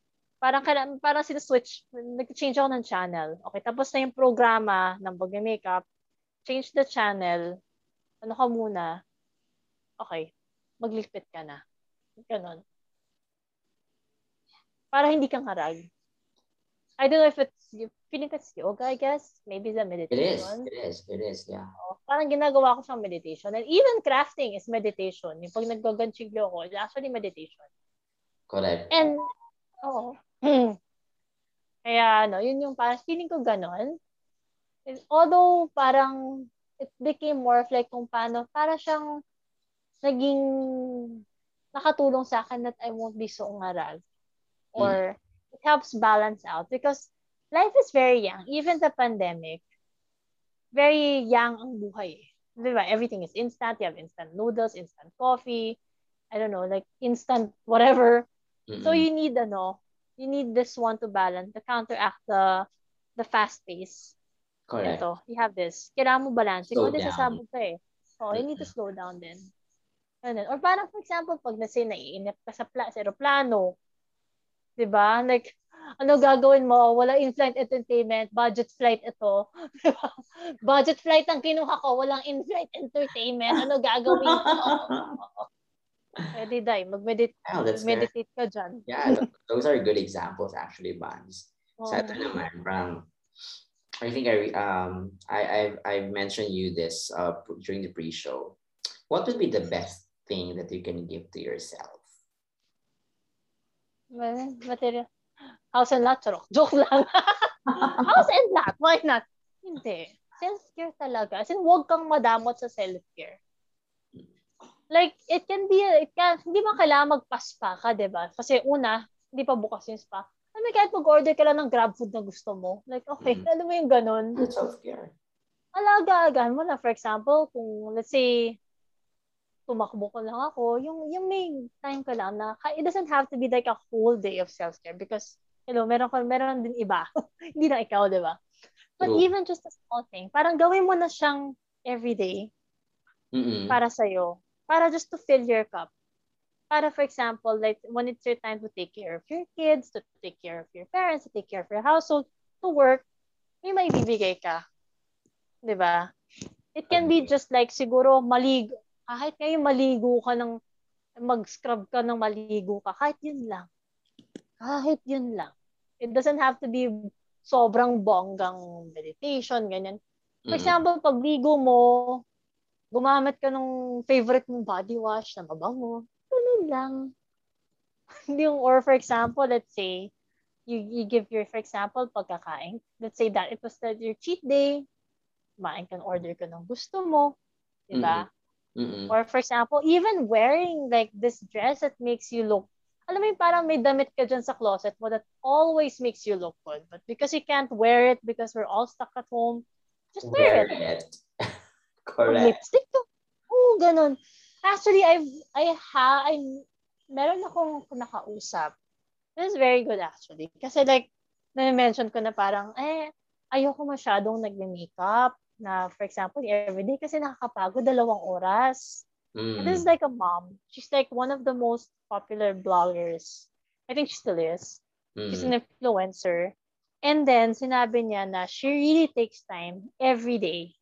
parang, parang sinuswitch, nag-change ako ng channel. Okay, tapos na yung programa ng pag-makeup. Change the channel. Ano ka muna? Okay, maglipit ka na. Ganon. Para hindi kang harag. I don't know if it's, feeling ko it's yoga, I guess. Maybe the meditation. It is, it is, it is, yeah. Oh, parang ginagawa ko siyang meditation. And even crafting is meditation. Yung pag naggaganchiglo ko, it's actually meditation. Correct. And, oo. Oh, Kaya, ano, yun yung parang feeling ko ganon. Although, parang, it became more of like kung paano, para siyang naging nakatulong sa akin that I won't be so ngarag. Or, mm it helps balance out because life is very young. Even the pandemic, very young ang buhay. Diba? Everything is instant. You have instant noodles, instant coffee, I don't know, like instant whatever. Mm-hmm. So you need ano, you need this one to balance, to counteract the the fast pace. Correct. Ito, you have this. Kailangan mo balance. Ikaw din sasabog ka eh. So, you need to slow down din. Ganun. Or parang, for example, pag nasi naiinip ka sa, pla- sa aeroplano, 'Di ba? Like ano gagawin mo? Wala in-flight entertainment, budget flight ito. Diba? Budget flight ang kinuha ko, walang in-flight entertainment. Ano gagawin ko? Pwede dai, mag-meditate, oh, meditate ka dyan. Yeah, those are good examples actually, Bans. Oh. Sa ito naman, from, I think I um I I've, I've mentioned you this uh during the pre-show. What would be the best thing that you can give to yourself? material. House and lot, charok. Joke lang. House and lot, why not? Hindi. Self-care talaga. As in, huwag kang madamot sa self-care. Like, it can be, it can, hindi mo kailangan magpa-spa ka, di ba? Kasi una, hindi pa bukas yung spa. I mean, kahit mag-order ka lang ng grab food na gusto mo. Like, okay, mm-hmm. ano mo yung ganun? Self-care. Alaga-agahan mo na. For example, kung let's say, tumakbo ko lang ako, yung, yung may time ka lang na, it doesn't have to be like a whole day of self-care because, you know, meron, ka, meron din iba. Hindi na ikaw, di ba? But True. even just a small thing, parang gawin mo na siyang everyday Mm-mm. para sa'yo. Para just to fill your cup. Para for example, like when it's your time to take care of your kids, to take care of your parents, to take care of your household, to work, may maibibigay ka. Ba? It can be just like siguro malig kahit ngayon maligo ka ng, mag-scrub ka ng maligo ka, kahit yun lang. Kahit yun lang. It doesn't have to be sobrang bonggang meditation, ganyan. For example, pag ligo mo, gumamit ka ng favorite mong body wash na mabango, ganun lang. Hindi yung, or for example, let's say, you, you give your, for example, pagkakain. Let's say that it was that your cheat day, kumain ka order ka ng gusto mo, di ba? Mm-mm. Or for example, even wearing like this dress that makes you look, alam mo yung parang may damit ka dyan sa closet mo that always makes you look good. But because you can't wear it because we're all stuck at home, just wear, wear it. it. Correct. lipstick to. Oh, ganun. Actually, I've, I ha, I, meron akong nakausap. This is very good actually. Kasi like, na-mention ko na parang, eh, ayoko masyadong nagme-makeup na, for example, everyday kasi nakakapagod dalawang oras. Mm. And this is like a mom. She's like one of the most popular bloggers. I think she still is. Mm. She's an influencer. And then, sinabi niya na she really takes time every day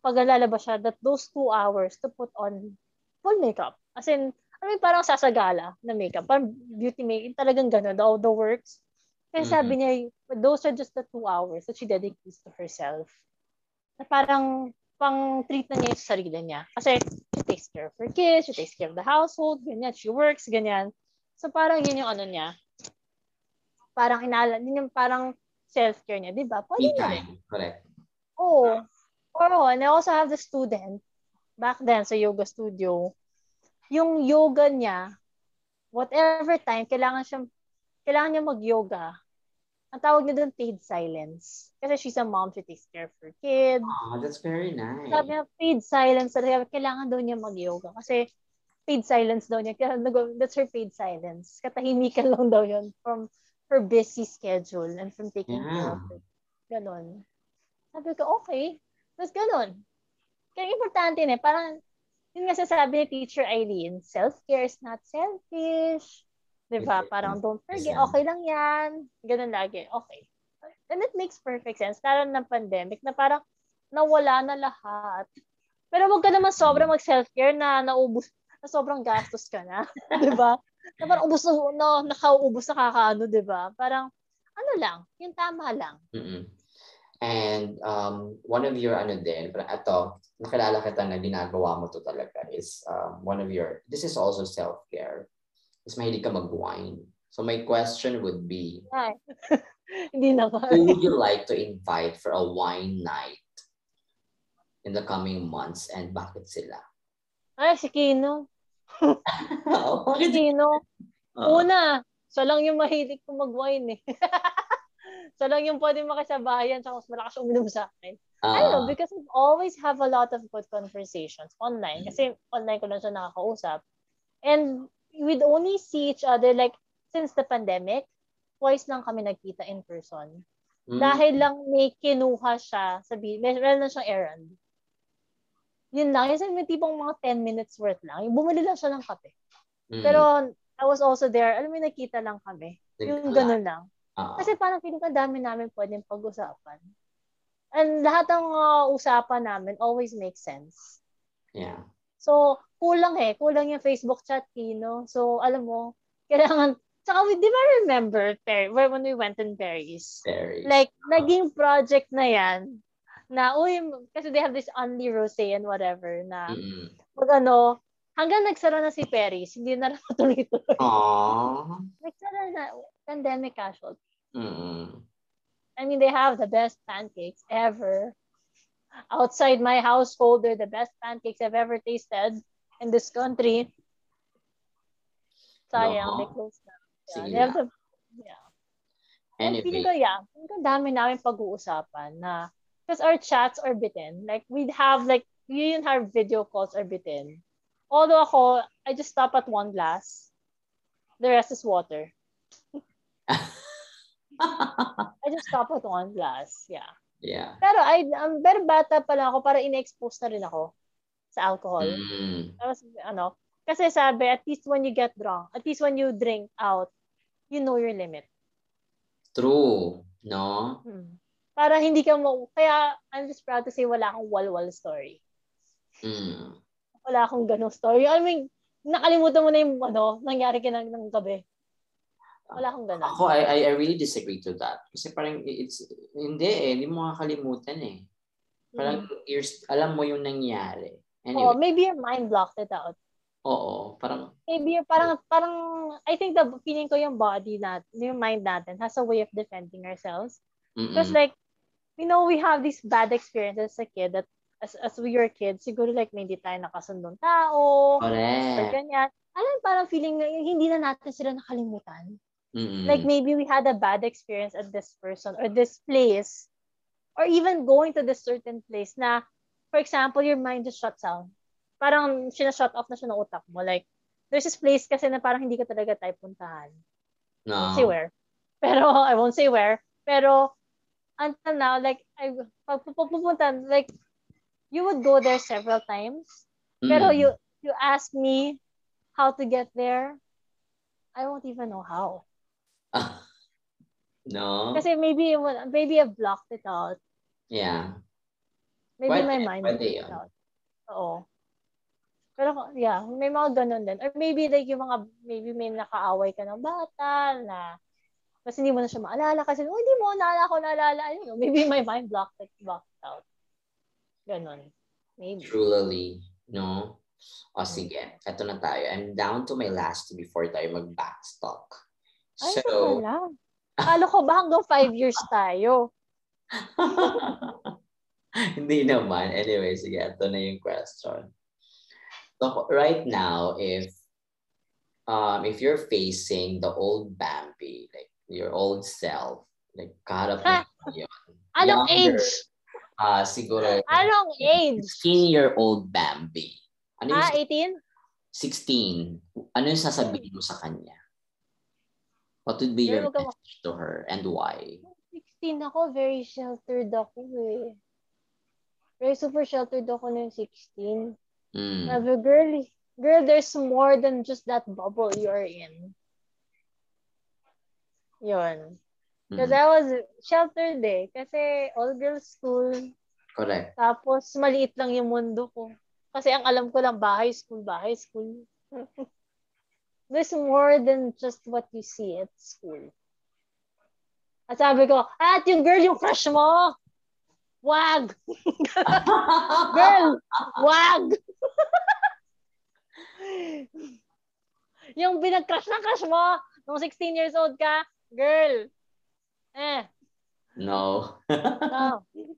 pag lalabas siya that those two hours to put on full makeup. As in, I mean, parang sasagala na makeup. Parang beauty makeup. Talagang gano'n. The, the works. Kaya sabi mm-hmm. niya, those are just the two hours that she dedicates to herself na parang pang treat na niya yung sarili niya. Kasi she takes care of her kids, she takes care of the household, ganyan, she works, ganyan. So parang yun yung ano niya. Parang inala, yun yung parang self-care niya, di ba? Pwede time, correct. Oo. Oh, and I also have the student back then sa yoga studio. Yung yoga niya, whatever time, kailangan siya, kailangan niya mag-yoga ang tawag niya doon paid silence. Kasi she's a mom, she takes care of her kids. Oh, that's very nice. Sabi niya, paid silence. Sabi kailangan daw niya mag-yoga. Kasi paid silence daw niya. That's her paid silence. Katahimikan lang daw yun from her busy schedule and from taking yeah. care of her. Ganon. Sabi ko, okay. Tapos ganon. Kaya importante na, parang, yun nga sasabi ni Teacher Eileen, self-care is not selfish. Diba? Parang don't forget, okay lang yan. Ganun lagi. Okay. And it makes perfect sense. Lalo ng pandemic na parang nawala na lahat. Pero wag ka naman sobrang mm. mag-self-care na naubos, na sobrang gastos ka na. di ba? Na parang ubos na, no, nakauubos na kakaano, di ba? Parang, ano lang, yung tama lang. Mm-mm. And um, one of your ano din, ito, nakilala kita na ginagawa mo to talaga is um, one of your, this is also self-care is mahilig ka mag-wine. So my question would be, Hindi naman. who would you like to invite for a wine night in the coming months and bakit sila? Ay, si Kino. oh, si Kino. Uh, Una, so lang yung mahilig ko mag-wine eh. so lang yung pwede makisabayan sa mas malakas uminom sa akin. Uh, I don't know, because we always have a lot of good conversations online. Kasi online ko lang siya nakakausap. And we'd only see each other like since the pandemic, twice lang kami nagkita in person. Mm. Dahil lang may kinuha siya, sabi, meron na siyang errand. Yun lang. Yung may tipong mga 10 minutes worth lang. Yung bumili lang siya ng kape. Mm. Pero I was also there. Alam mo, nakita lang kami. Yung ganun lang. Uh-huh. Kasi parang feeling ko dami namin pwedeng pag-usapan. And lahat ng uh, usapan namin always makes sense. Yeah. So, kulang eh. Kulang yung Facebook chat, Kino. So, alam mo, kailangan, tsaka di ba remember, Paris, when we went in Paris? Paris. Like, oh. naging project na yan, na, uy, kasi they have this only rosé and whatever, na, mm-hmm. pag ano, hanggang nagsara na si Paris, hindi na lang matuloy-tuloy. Aww. nagsara na, pandemic casual. Mm-hmm. I mean, they have the best pancakes ever outside my household, they're the best pancakes I've ever tasted in this country. Sayang, no. they closed down. Yeah, they have the, yeah. Anyway. Feeling ko, yeah, feeling ko dami namin pag-uusapan na because our chats are bitten. Like, we'd have, like, we even have video calls are bitten. Although ako, I just stop at one glass. The rest is water. I just stop at one glass. Yeah. Yeah. Pero I um, pero bata pa lang ako para in-expose na rin ako sa alcohol. Mm. Tapos ano, kasi sabi at least when you get drunk, at least when you drink out, you know your limit. True, no? Hmm. Para hindi ka mo kaya I'm just proud to say wala akong walwal story. Mm. Wala akong ganong story. I mean, nakalimutan mo na yung ano, nangyari ka ng, ng gabi. Wala akong ganun. Ako, I, I really disagree to that. Kasi parang it's, hindi eh, hindi mo makakalimutan eh. Parang mm. years, alam mo yung nangyari. Anyway. Oh, maybe your mind blocked it out. Oo, parang maybe parang parang I think the feeling ko yung body nat, yung mind natin has a way of defending ourselves. Because like we know we have these bad experiences as a kid that as as we were kids, siguro like may hindi tayo nakasundong tao. Correct. Or ganyan. Alam, parang feeling na hindi na natin sila nakalimutan. Mm-mm. Like maybe we had a bad experience at this person or this place or even going to this certain place na for example your mind just shuts down. Parang sina-shut off na siya ng utak mo. Like there's this place kasi na parang hindi ka talaga tayo puntahan. No. I won't say where. Pero I won't say where. Pero until now like I pag pupunta like you would go there several times. Mm. Pero you you ask me how to get there, I won't even know how. No. Kasi maybe maybe I blocked it out. Yeah. Maybe pwede, my mind pwede blocked it out. Oo. Pero yeah, may mga ganun din. Or maybe like yung mga, maybe may nakaaway ka ng bata na kasi hindi mo na siya maalala kasi, oh, hindi mo, naalala ko, naalala. I don't know, maybe my mind blocked it, blocked out. Ganun. Maybe. Truly, no? O sige, eto na tayo. I'm down to my last before tayo mag-backstock. Ay, so, Akala ko ba hanggang five years tayo? Hindi naman. Anyway, sige, ito na yung question. So, right now, if um, if you're facing the old Bambi, like your old self, like kaharap mo yun. Anong age? Uh, siguro. Anong age? 16-year-old Bambi. Ano ah, 18? 16. Ano yung sasabihin mo sa kanya? What would be your message to her and why? 16 ako, very sheltered ako eh. Very super sheltered ako ng 16. Mm. Sabi, girl, girl, there's more than just that bubble you're in. Yun. Because mm. I was sheltered eh. Kasi all girls school. Correct. Tapos maliit lang yung mundo ko. Kasi ang alam ko lang, bahay, school, bahay, school. There's more than just what you see at school. At sabi ko, at yung girl, yung crush mo, wag! girl, wag! yung binag-crush na crush mo, nung 16 years old ka, girl, eh. No. no.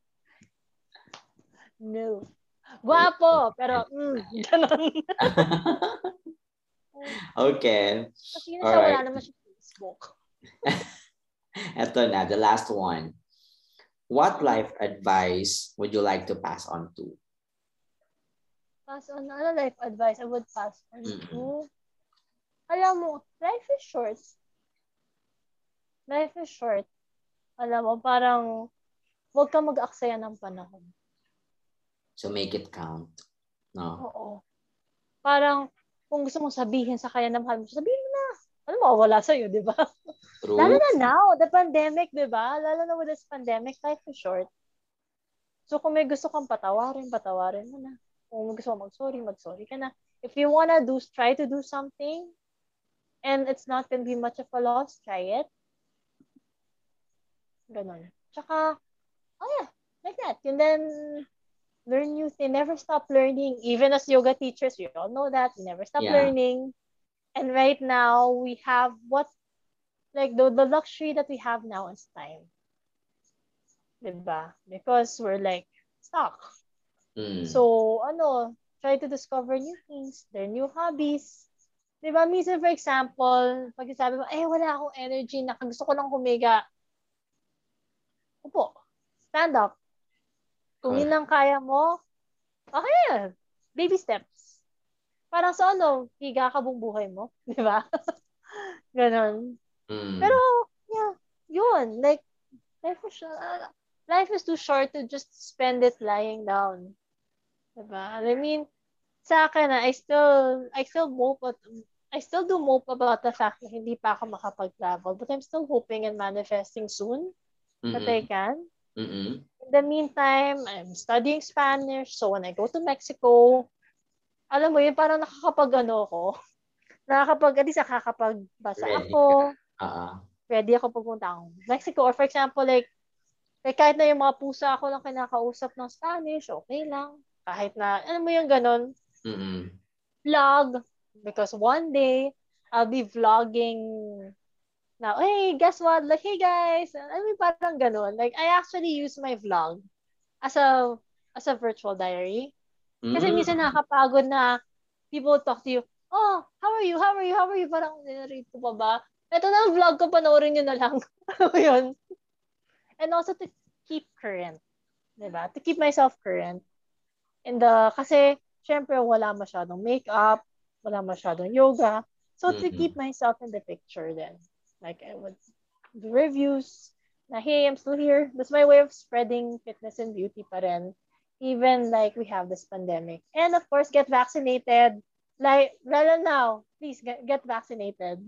No. Guwapo, pero mm, ganun. Okay. Kasi yun siya, right. wala naman siya Facebook. Ito na, the last one. What life advice would you like to pass on to? Pass on, ano life advice I would pass on mm-hmm. to? Alam mo, life is short. Life is short. Alam mo, parang huwag ka mag-aksaya ng panahon. So make it count. No? Oo. Parang kung gusto mong sabihin sa kanya na mahal mo, sabihin mo na. Ano mawawala sa'yo, di ba? True. Lalo na now, the pandemic, di ba? Lalo na with this pandemic, life is short. So kung may gusto kang patawarin, patawarin mo na. Kung gusto mo mag-sorry, mag-sorry ka na. If you wanna do, try to do something, and it's not gonna be much of a loss, try it. Ganon. Tsaka, oh yeah, like that. And then, learn new things, never stop learning. Even as yoga teachers, we all know that. We never stop yeah. learning. And right now, we have what, like the, the luxury that we have now is time. Diba? Because we're like stuck. Mm. So, ano, try to discover new things, learn new hobbies. Diba? Minsan, for example, pag sabi mo, eh, wala akong energy, nakagusto ko lang humiga. Upo. Stand up. Kung yun ang kaya mo, okay yan. Baby steps. Parang sa ano, higa ka buong buhay mo. Di ba? Ganon. Mm. Pero, yeah, yun. Like, life is, uh, life is too short to just spend it lying down. Diba? I mean, sa akin, ah, I still, I still mope at, I still do mope about the fact na hindi pa ako makapag-travel. But I'm still hoping and manifesting soon mm-hmm. that I can. Mm-hmm. The meantime, I'm studying Spanish. So when I go to Mexico, alam mo yun, parang nakakapag ano ko. Nakakapag, at least nakakapagbasa ako. Uh-huh. Pwede ako pupunta ng Mexico. Or for example, like, like kahit na yung mga pusa ako lang kinakausap ng Spanish, okay lang. Kahit na, ano mo yung ganun. Mm-hmm. Vlog. Because one day, I'll be vlogging na, hey, guess what? Like, hey guys. I mean, parang ganun. Like, I actually use my vlog as a as a virtual diary. Kasi mm. minsan nakakapagod na people talk to you, oh, how are you? How are you? How are you? Parang ninarate ko pa ba? Ito na ang vlog ko, panoorin nyo na lang. yun. And also to keep current. Diba? To keep myself current. And the, kasi, syempre, wala masyadong makeup, wala masyadong yoga. So, mm-hmm. to keep myself in the picture then. Like I would do reviews na, hey, I'm still here. That's my way of spreading fitness and beauty pa rin. Even like we have this pandemic. And of course, get vaccinated. Like, lalo now, please get, get vaccinated.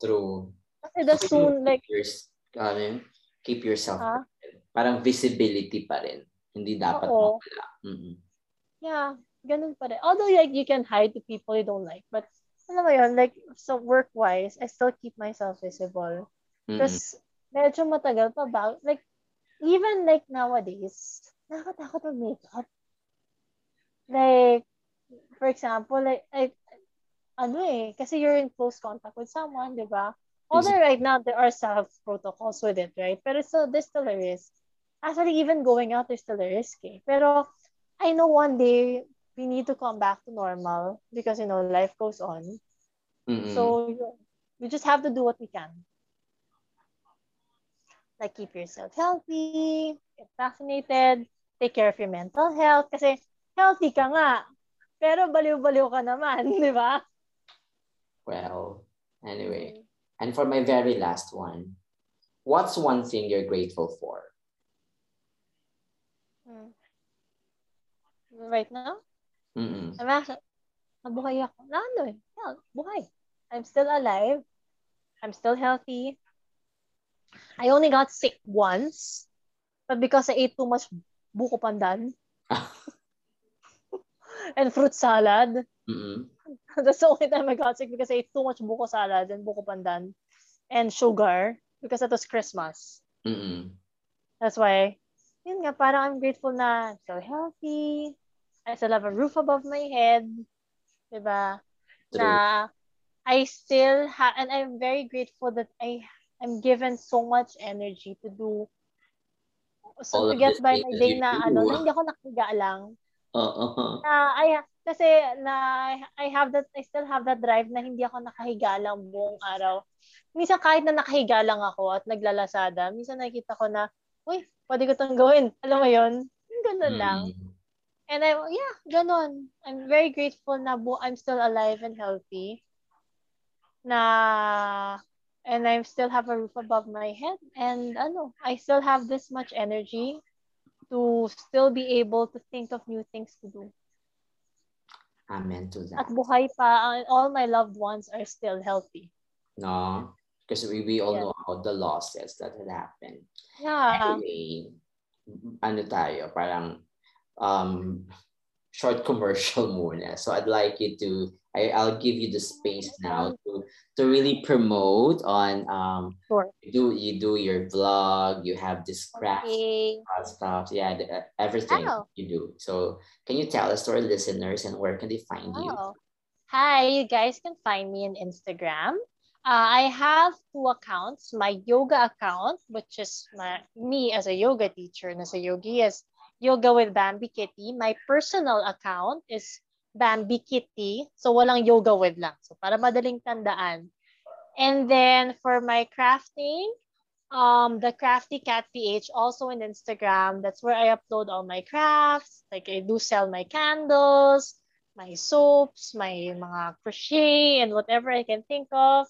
True. Kasi the so soon, like... Your, uh, keep yourself. Huh? Parang visibility pa rin. Hindi dapat Oo. mawala. Mm-hmm. Yeah, ganun pa rin. Although like you can hide the people you don't like, but alam mo yun, like, so work-wise, I still keep myself visible. Because, mm-hmm. medyo matagal pa ba, like, even like nowadays, nakakatakot mag makeup. like, for example, like, like ano eh, kasi you're in close contact with someone, di ba? Although right now there are some protocols with it, right? Pero so there's still a risk. Actually, even going out, there's still a risk eh. Pero I know one day we need to come back to normal because, you know, life goes on. Mm-hmm. So we just have to do what we can. Like keep yourself healthy, get vaccinated, take care of your mental health. Kasi healthy ka nga, pero baliw-baliw ka naman, di ba? Well, anyway. And for my very last one, what's one thing you're grateful for? Hmm. Right now? Mm-mm. Nabuhay ako. Na ano eh. Yeah, buhay. I'm still alive. I'm still healthy. I only got sick once. But because I ate too much buko pandan and fruit salad, mm-hmm. That's the only time I got sick because I ate too much buko salad and buko pandan and sugar because it was Christmas. Mm-mm. That's why, yun nga, parang I'm grateful na I'm still healthy. I still have a roof above my head. Diba? True. Na I still have, and I'm very grateful that I am given so much energy to do so All to get by my day na ano, na hindi ako nakahiga lang. Uh-huh. Na I kasi na I have that I still have that drive na hindi ako nakahiga lang buong araw. Minsan kahit na nakahiga lang ako at naglalasada, minsan nakikita ko na, uy, pwede ko tong gawin. Alam mo yon Ganun mm. lang. And I, yeah, ganun. I'm very grateful na bu I'm still alive and healthy. Na, and I still have a roof above my head. And ano, I still have this much energy to still be able to think of new things to do. Amen to that. At buhay pa, uh, all my loved ones are still healthy. No, because we, we all yeah. know about the losses that had happened. Yeah. Anyway, ano tayo, parang um, short commercial muna. So I'd like you to I, I'll give you the space now to to really promote on um sure. you do you do your vlog you have this craft okay. stuff yeah the, uh, everything oh. you do so can you tell us to our listeners and where can they find oh. you hi you guys can find me on instagram uh, I have two accounts my yoga account which is my me as a yoga teacher and as a yogi is yoga with Bambi Kitty my personal account is Bambi Kitty. So, walang yoga with lang. So, para madaling tandaan. And then, for my crafting, um, the Crafty Cat PH, also in Instagram. That's where I upload all my crafts. Like, I do sell my candles, my soaps, my mga crochet, and whatever I can think of.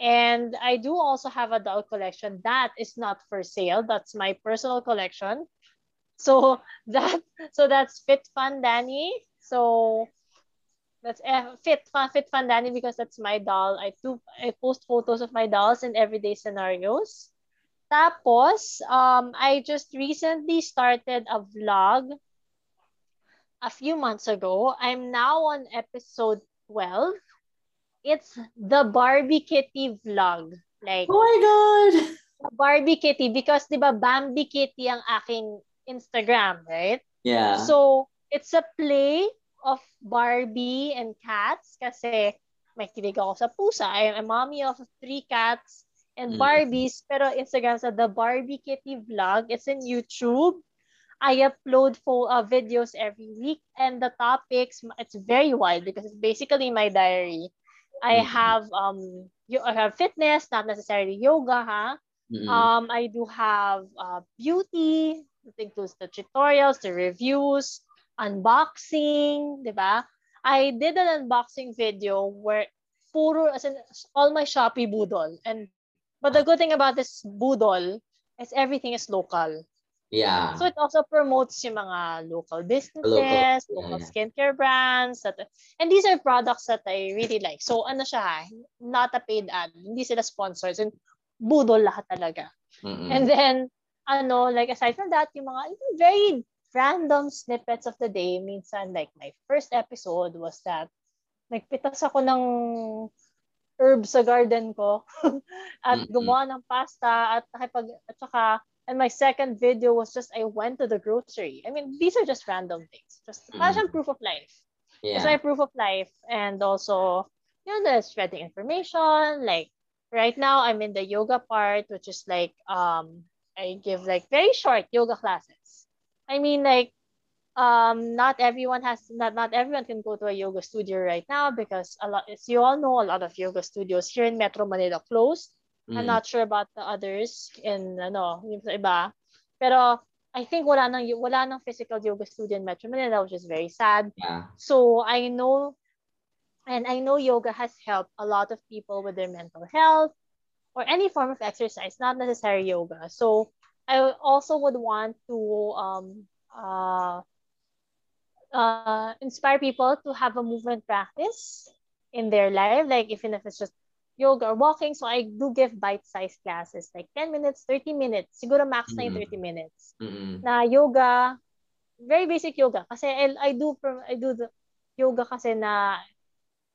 And I do also have a doll collection that is not for sale. That's my personal collection. So that so that's Fit Fun Danny. So that's uh, fit fun fit fun Danny because that's my doll. I do I post photos of my dolls in everyday scenarios. Tapos, um, I just recently started a vlog a few months ago. I'm now on episode 12. It's the Barbie Kitty vlog. Like, oh my God! Barbie Kitty because, di ba, Bambi Kitty ang aking Instagram, right? Yeah. So, it's a play of Barbie and cats kasi may kilig ako sa pusa. I am a mommy of three cats and mm. Barbies. Pero Instagram sa The Barbie Kitty Vlog. It's in YouTube. I upload full uh, videos every week and the topics, it's very wide because it's basically my diary. I mm-hmm. have um I have fitness, not necessarily yoga, huh? Mm-hmm. Um, I do have uh, beauty. It includes the tutorials, the reviews, unboxing, di ba? I did an unboxing video where puro, as in, all my Shopee budol. And, but the good thing about this budol is everything is local. Yeah. So it also promotes yung mga local businesses, local, local skincare brands. That, and these are products that I really like. So ano siya, not a paid ad. Hindi sila sponsors. And budol lahat talaga. Mm-hmm. And then, ano, like aside from that, yung mga very random snippets of the day. Minsan, like, my first episode was that nagpitas ako ng herbs sa garden ko at mm-hmm. gumawa ng pasta at nakipag at saka And my second video was just I went to the grocery. I mean, these are just random things. Just mm. proof of life. Yeah. It's my proof of life. And also, you know, the spreading information. Like right now I'm in the yoga part, which is like um I give like very short yoga classes. I mean like um not everyone has not not everyone can go to a yoga studio right now because a lot as you all know a lot of yoga studios here in Metro Manila closed. Mm. I'm not sure about the others in ano, yung iba. Pero I think wala nang wala nang physical yoga studio in Metro Manila which is very sad. Yeah. So I know and I know yoga has helped a lot of people with their mental health or any form of exercise, not necessarily yoga. So I also would want to um, uh, uh, inspire people to have a movement practice in their life, like even if it's just yoga or walking. So I do give bite-sized classes, like 10 minutes, 30 minutes. Siguro max na yung 30 mm-hmm. minutes. Mm-hmm. Na yoga, very basic yoga. Kasi I, I do from I do the yoga kasi na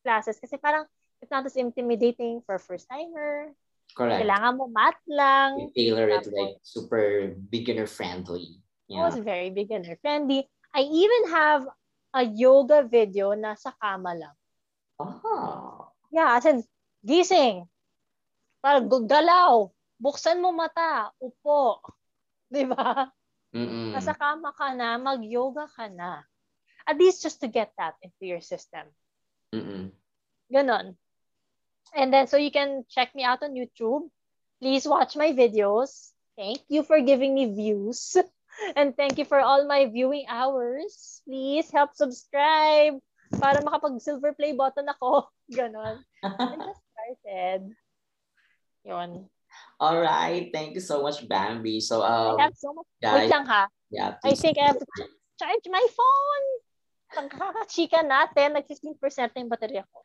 classes kasi parang it's not as intimidating for first timer. Correct. Kailangan mo mat lang. You tailor it like super beginner friendly. Yeah. It was very beginner friendly. I even have a yoga video na sa kama lang. Oh. Yeah, as in, gising. Parang galaw. Buksan mo mata. Upo. Di ba? Mm-mm. Nasa kama ka na, mag-yoga ka na. At least just to get that into your system. Mm-mm. Ganon. And then, so you can check me out on YouTube. Please watch my videos. Thank you for giving me views. And thank you for all my viewing hours. Please help subscribe para makapag silver play button ako. Ganon. I just started. Yon. All right. Thank you so much, Bambi. So, um, I have so much. Guys, Wait lang ha. Yeah, I think I have to charge my phone pagkakachika natin, nag-15% na yung baterya ko.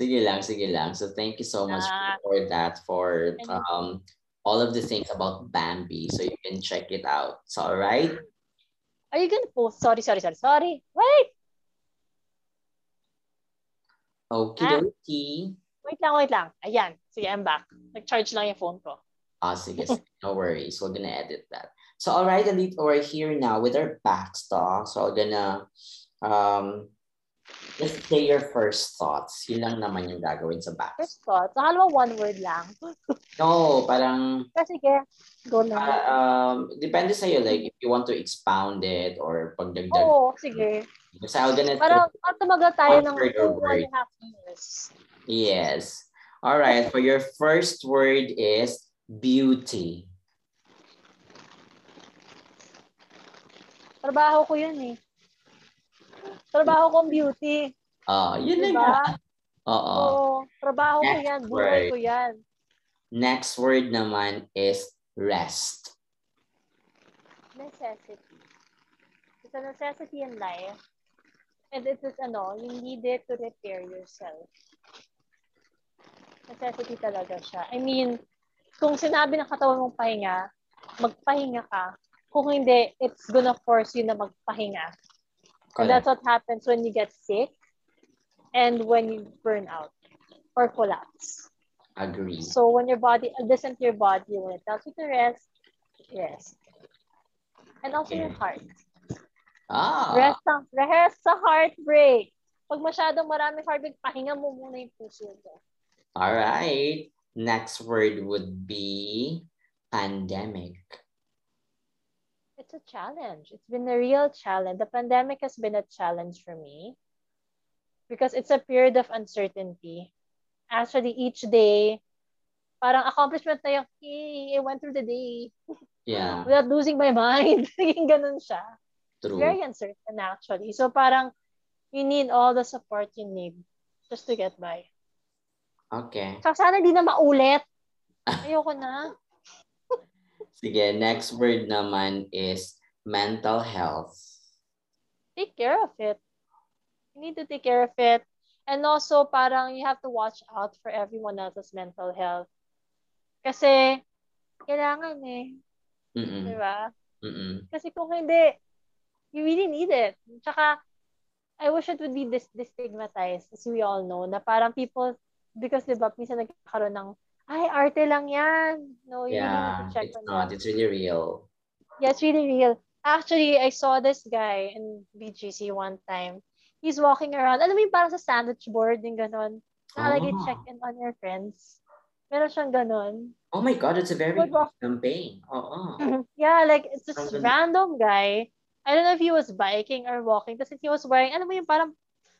Sige lang, sige lang. So thank you so much uh, for that, for um, all of the things about Bambi. So you can check it out. So all right? Are you gonna post? Sorry, sorry, sorry, sorry. Wait! Okay, ah. okay. Wait lang, wait lang. Ayan. Sige, I'm back. Nag-charge lang yung phone ko. Ah, sige, sige. No worries. We're gonna edit that. So, all right, Elite, we're here now with our backstock. So, we're gonna um, just say your first thoughts. Yun lang naman yung gagawin sa back. First thoughts? Akala mo one word lang. no, parang... Ah, sige, go lang. Uh, um, depende sa'yo, like, if you want to expound it or pagdagdag. Oo, sige. Kasi I'm gonna... Parang tumagal tayo ng two and a half years. Yes. All right, for your first word is beauty. Trabaho ko yun eh. Trabaho kong beauty. Ah, uh, yun diba? na nga. Oo. Oo. Trabaho Next ko yan. Buhay ko yan. Next word naman is rest. Necessity. It's a necessity in life. And it is ano, you need it to repair yourself. Necessity talaga siya. I mean, kung sinabi ng katawan mong pahinga, magpahinga ka. Kung hindi, it's gonna force you na magpahinga. And that's what happens when you get sick and when you burn out or collapse. Agree. So when your body, listen to your body, when it tells you to rest, rest. And also your heart. Ah. Rest sa, rest sa heartbreak. Pag masyadong maraming heartbreak, pahinga mo muna yung puso mo. All right. Next word would be pandemic it's a challenge. It's been a real challenge. The pandemic has been a challenge for me because it's a period of uncertainty. Actually, each day, parang accomplishment na yung, hey, I went through the day. Yeah. Without losing my mind. Naging ganun siya. True. Very uncertain actually. So parang you need all the support you need just to get by. Okay. So sana di na maulit. Ayoko na. Sige, next word naman is mental health. Take care of it. You need to take care of it. And also, parang you have to watch out for everyone else's mental health. Kasi, kailangan eh. Mm-mm. Diba? Mm-mm. Kasi kung hindi, you really need it. Tsaka, I wish it would be dis- destigmatized, as we all know, na parang people, because diba, minsan nagkakaroon ng ay, arte lang yan. No, you yeah, really check it's not. That. It's really real. Yeah, it's really real. Actually, I saw this guy in BGC one time. He's walking around. Alam mo yung parang sa sandwich board, yung ganon. Nakalagay oh. check in on your friends. Meron siyang ganon. Oh my God, it's a very good campaign. Oh, oh. yeah, like, it's this Something. random guy. I don't know if he was biking or walking. Kasi he was wearing, alam mo yung parang,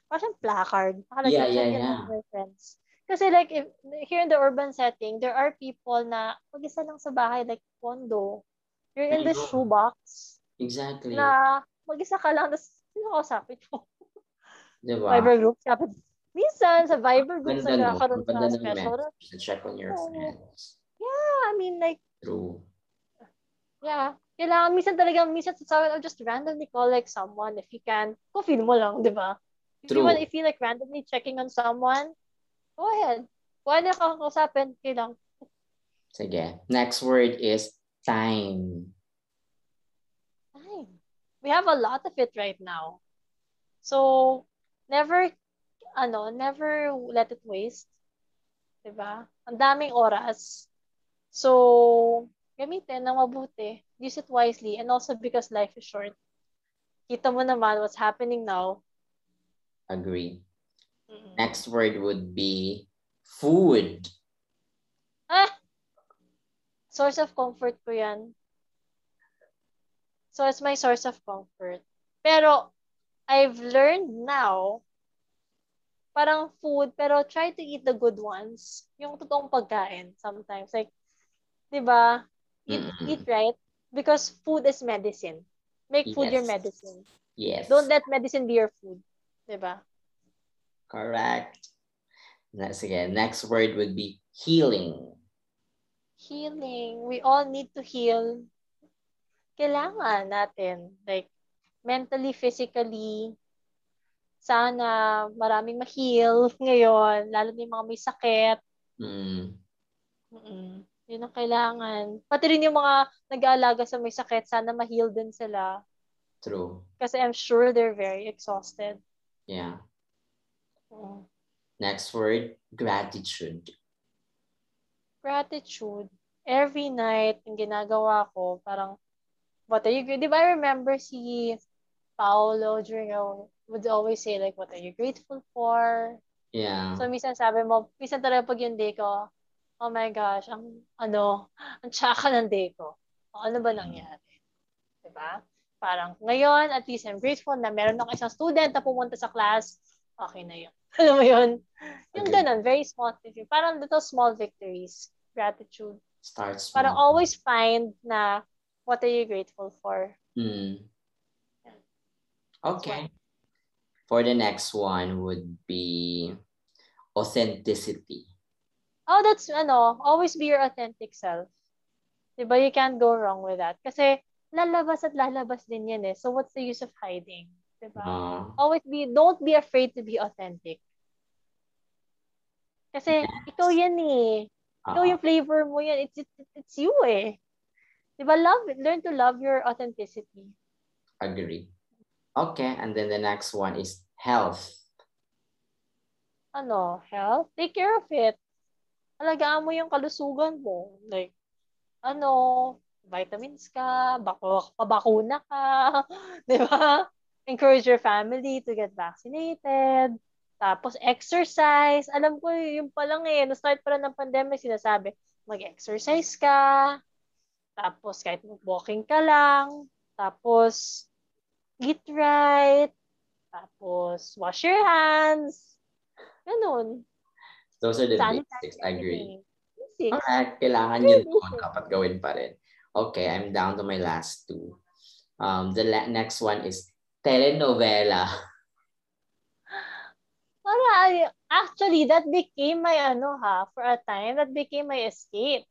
parang placard. Nakalagay yeah, yeah, yeah. On your friends. Kasi like, if, here in the urban setting, there are people na mag-isa lang sa bahay, like condo. You're in the shoebox. Exactly. Na mag-isa ka lang, tapos sino kausapin mo? Diba? Viber group. Kapit, minsan, sa Viber group, sa nagkakaroon no? sa special. To check on your friends. Yeah, I mean, like, True. Yeah. Kailangan, minsan talaga, minsan sa I'll just randomly call like someone if you can. Kung feel mo lang, di ba? If True. you want, if you like randomly checking on someone, Go ahead. Kung ano kakausapin, kailang. Sige. Next word is time. Time. We have a lot of it right now. So, never, ano, never let it waste. Diba? Ang daming oras. So, gamitin na mabuti. Use it wisely. And also because life is short. Kita mo naman what's happening now. Agree. Mm-hmm. Next word would be food. Ah! Source of comfort ko yan. So it's my source of comfort. Pero I've learned now, parang food, pero try to eat the good ones. Yung totoong pagkain sometimes. Like, di ba? Eat, mm-hmm. eat right. Because food is medicine. Make food yes. your medicine. Yes. Don't let medicine be your food. Di ba? Correct. Next again. Next word would be healing. Healing. We all need to heal. Kailangan natin. Like, mentally, physically, sana maraming ma-heal ngayon, lalo na yung mga may sakit. Mm. Mm-mm. Yun ang kailangan. Pati rin yung mga nag-aalaga sa may sakit, sana ma-heal din sila. True. Kasi I'm sure they're very exhausted. Yeah. Next word, gratitude. Gratitude. Every night, yung ginagawa ko, parang, what are you, di ba I remember si Paolo during a, would always say like, what are you grateful for? Yeah. So, minsan sabi mo, minsan talaga pag yung day ko, oh my gosh, ang, ano, ang tsaka ng day ko. O, ano ba nangyari? Diba? Parang, ngayon, at least I'm grateful na meron ako isang student na pumunta sa class, okay na yun. Alam mo yun? Yung okay. ganun, very small victory. Parang little small victories. Gratitude. Start small. Parang always find na what are you grateful for. Mm. Okay. For the next one would be authenticity. Oh, that's ano, always be your authentic self. Diba? You can't go wrong with that. Kasi lalabas at lalabas din yan eh. So what's the use of hiding? Diba? Uh, Always be, don't be afraid to be authentic. Kasi yes. ikaw yan eh. Ikaw uh, yung flavor mo yan. It's, it's, it's you eh. Diba? Love. Learn to love your authenticity. Agree. Okay, and then the next one is health. Ano? Health? Take care of it. Alagaan mo yung kalusugan mo. Like, ano, vitamins ka, bako, pabakuna ka, di ba? Encourage your family to get vaccinated. Tapos exercise. Alam ko yung pa lang eh. No-start pa lang ng pandemic, sinasabi, mag-exercise ka. Tapos kahit walking ka lang. Tapos eat right. Tapos wash your hands. Ganun. Those are the Sanitary basics. I agree. Basics. Alright, kailangan yun doon. Dapat gawin pa rin. Okay, I'm down to my last two. Um, the la- next one is telenovela. Para, actually, that became my, ano ha, for a time, that became my escape.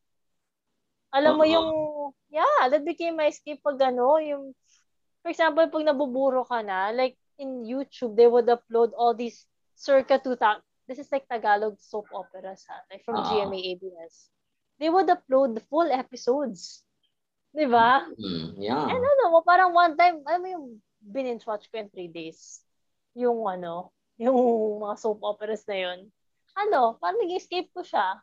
Alam uh-huh. mo yung, yeah, that became my escape pag ano, yung, for example, pag nabuburo ka na, like, in YouTube, they would upload all these circa 2000, this is like Tagalog soap operas ha, like from uh-huh. GMA ABS. They would upload the full episodes. Di ba? Mm, yeah. And ano mo, parang one time, alam mo yung binge watch ko in three days. Yung ano, yung mga soap operas na yun. Ano, parang nag-escape ko siya.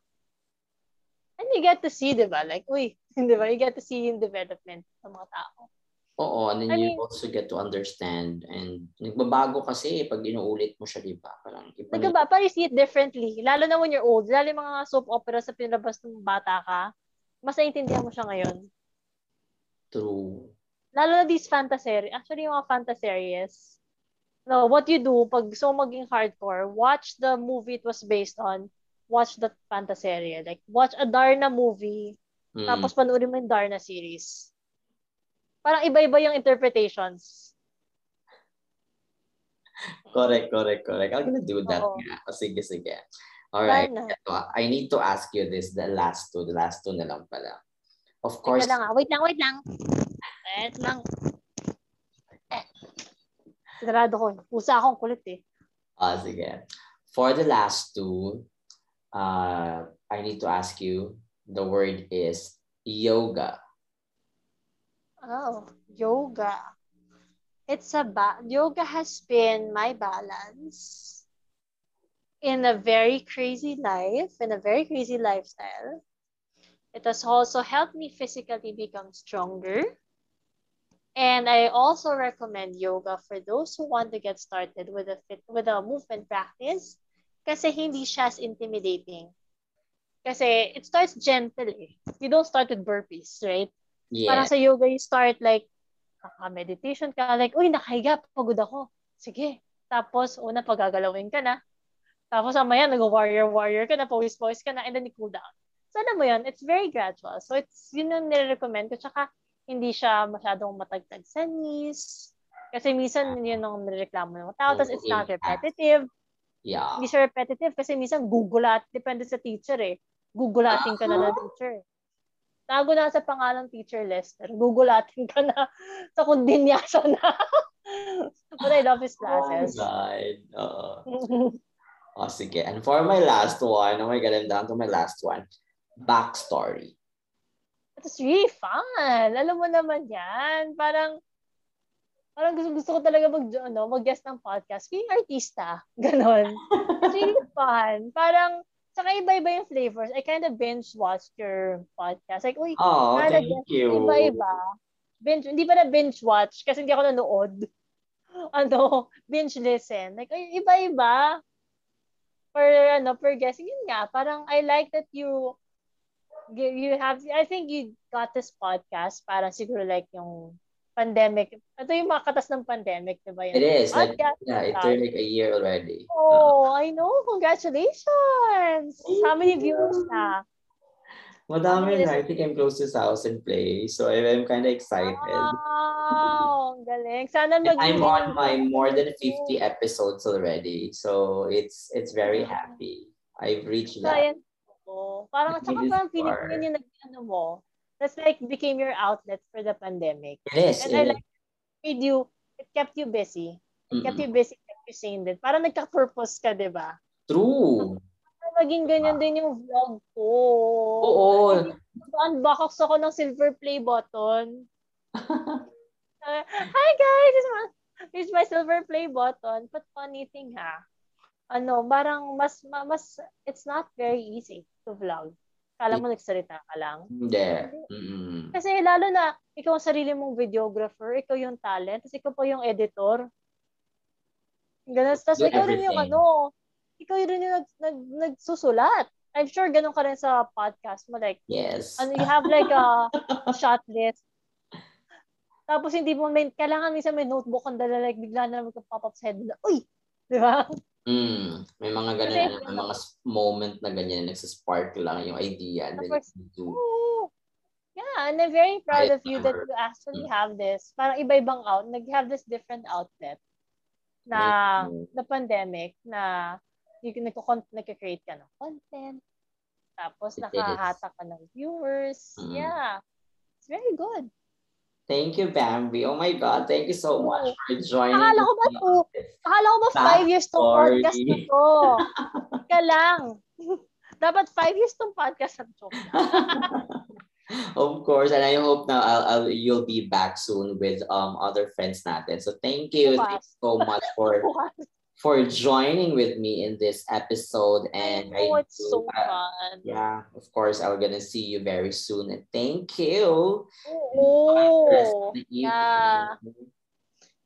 And you get to see, di ba? Like, uy, di ba? You get to see yung development ng mga tao. Oo, and then I you mean, also get to understand. And nagbabago kasi pag inuulit mo siya, di ba? Parang iba Nagba, parang you see it differently. Lalo na when you're old. Lalo yung mga soap opera sa pinabas ng bata ka, mas naiintindihan mo siya ngayon. True. Lalo na these fantasy, actually yung mga fantaseries, no, what you do, pag so maging hardcore, watch the movie it was based on, watch the fantasy Like, watch a Darna movie, mm. tapos panoorin mo yung Darna series. Parang iba-iba yung interpretations. correct, correct, correct. I'm gonna do that Oo. nga. O, sige, sige. Alright. I need to ask you this, the last two. The last two na lang pala. Of course. Lang, ah. wait lang, wait lang. Wait lang. Eh. Sigurado ko. Pusa akong kulit eh. Ah, sige. For the last two, uh, I need to ask you, the word is yoga. Oh, yoga. It's a ba- yoga has been my balance in a very crazy life, in a very crazy lifestyle. It has also helped me physically become stronger. And I also recommend yoga for those who want to get started with a fit, with a movement practice kasi hindi siya as intimidating. Kasi it starts gentle eh. You don't start with burpees, right? Yeah. Parang sa yoga, you start like, meditation ka, like, uy, nakahiga, pagod ako. Sige. Tapos, una, pagagalawin ka na. Tapos, amaya, nag-warrior-warrior ka na, pawis-pawis ka na, and then you cool down. So, alam mo yun, it's very gradual. So, it's, yun yung nire-recommend ko. Tsaka, hindi siya masyadong matagtag sa knees. Kasi minsan yun ang nireklamo ng tao. Tapos it's not repetitive. Yeah. Hindi siya repetitive kasi minsan gugulat. Depende sa teacher eh. Gugulatin ka na ng teacher. Tago na sa pangalang teacher Lester. Gugulatin ka na sa kundinyasa na. But I love his classes. Oh my God. Uh, oh, sige. And for my last one, oh my God, I'm down to my last one. Backstory. It's really fun. Alam mo naman yan. Parang, parang gusto, gusto ko talaga mag, ano, mag-guest ng podcast. Being artista. Ganon. It's really fun. Parang, saka iba-iba yung flavors. I kind of binge watched your podcast. Like, uy, oh, thank you. Iba-iba. Binge, hindi pa na binge watch kasi hindi ako nanood. Ano, binge listen. Like, iba-iba. For, ano, per guest. Yun nga, parang I like that you you have, I think you got this podcast para siguro like yung pandemic. Ito yung makatas ng pandemic, di ba? It is. Like, yeah, it turned like a year already. Oh, uh, I know. Congratulations! How many viewers na? Madami na. I think I'm close to 1,000 play. So I'm kind of excited. Wow! Galing. Sana mag I'm on my more than 50 episodes already. So it's it's very happy. I've reached that. So, ko. Parang, tsaka parang feeling ko yun yung nag-ano mo. That's like became your outlet for the pandemic. Yes. And I like made you, it kept you busy. It mm-hmm. kept you busy, kept you sane din. Parang nagka-purpose ka, di ba? True. Maging ganyan din yung vlog ko. Oo. Unbox ako ng silver play button. uh, Hi guys! Here's my silver play button. But funny thing ha, ano, parang mas, mas, it's not very easy to vlog. Kala mo nagsalita ka lang. Hindi. Mm-hmm. Kasi lalo na, ikaw ang sarili mong videographer, ikaw yung talent, tapos ikaw pa yung editor. Ganun. Tapos ikaw rin yung ano, ikaw rin yung nag, nag, nagsusulat. I'm sure ganun ka rin sa podcast mo. Like, yes. ano, you have like a, shot list. Tapos hindi mo, may, kailangan minsan may notebook ang dala, like bigla na magka-pop up sa head na, uy! Di ba? Mm, may mga ganun, may mga moment na ganyan, nagsaspark lang yung idea. And then oh, yeah, and I'm very proud of you that you actually have this. Parang iba-ibang out, nag-have this different outlet na mm-hmm. the pandemic na nagko-create ka ng content. Tapos nakahatak ka ng viewers. Mm. Yeah. It's very good. Thank you, Bambi. Oh my God, thank you so much for joining. Akala ko ba to? Akala ko ba five years tong podcast na to? Ka lang. Dapat five years tong podcast na to. of course, and I hope now I'll, I'll you'll be back soon with um other friends natin. So thank you, thank you so much for for joining with me in this episode. And oh, I it's so uh, fun. Yeah, of course, I'm gonna see you very soon. And thank you. Oh, yeah.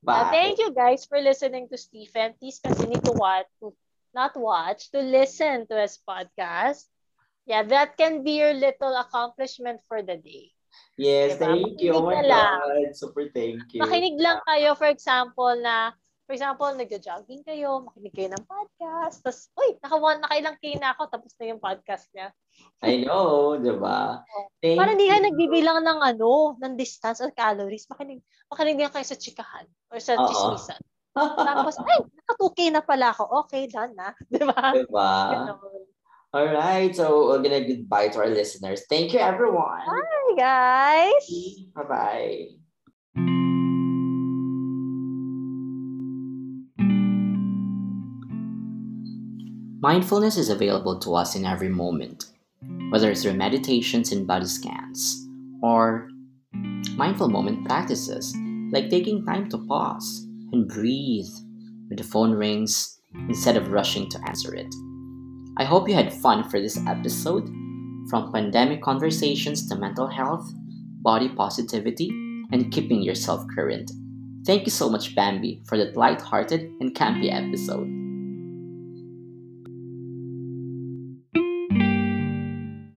Uh, thank you guys for listening to Stephen. Please continue to watch, to not watch, to listen to his podcast. Yeah, that can be your little accomplishment for the day. Yes, diba? thank Makinig you. Oh my God. Super thank you. Makinig lang kayo, for example, na For example, nagja-jogging kayo, makinig kayo ng podcast, tapos, uy, naka one, nakailang K na ako, tapos na yung podcast niya. I know, di ba? Oh. Para hindi ka nagbibilang ng ano, ng distance or calories, makinig, makinig nga kayo sa chikahan or sa Uh-oh. chismisan. tapos, ay, naka 2K na pala ako. Okay, done na. Di ba? Di ba? All right, so we're gonna goodbye to our listeners. Thank you, everyone. Bye, guys. Bye-bye. Mindfulness is available to us in every moment, whether it's through meditations and body scans, or mindful moment practices like taking time to pause and breathe when the phone rings instead of rushing to answer it. I hope you had fun for this episode. From pandemic conversations to mental health, body positivity, and keeping yourself current. Thank you so much, Bambi, for that light-hearted and campy episode.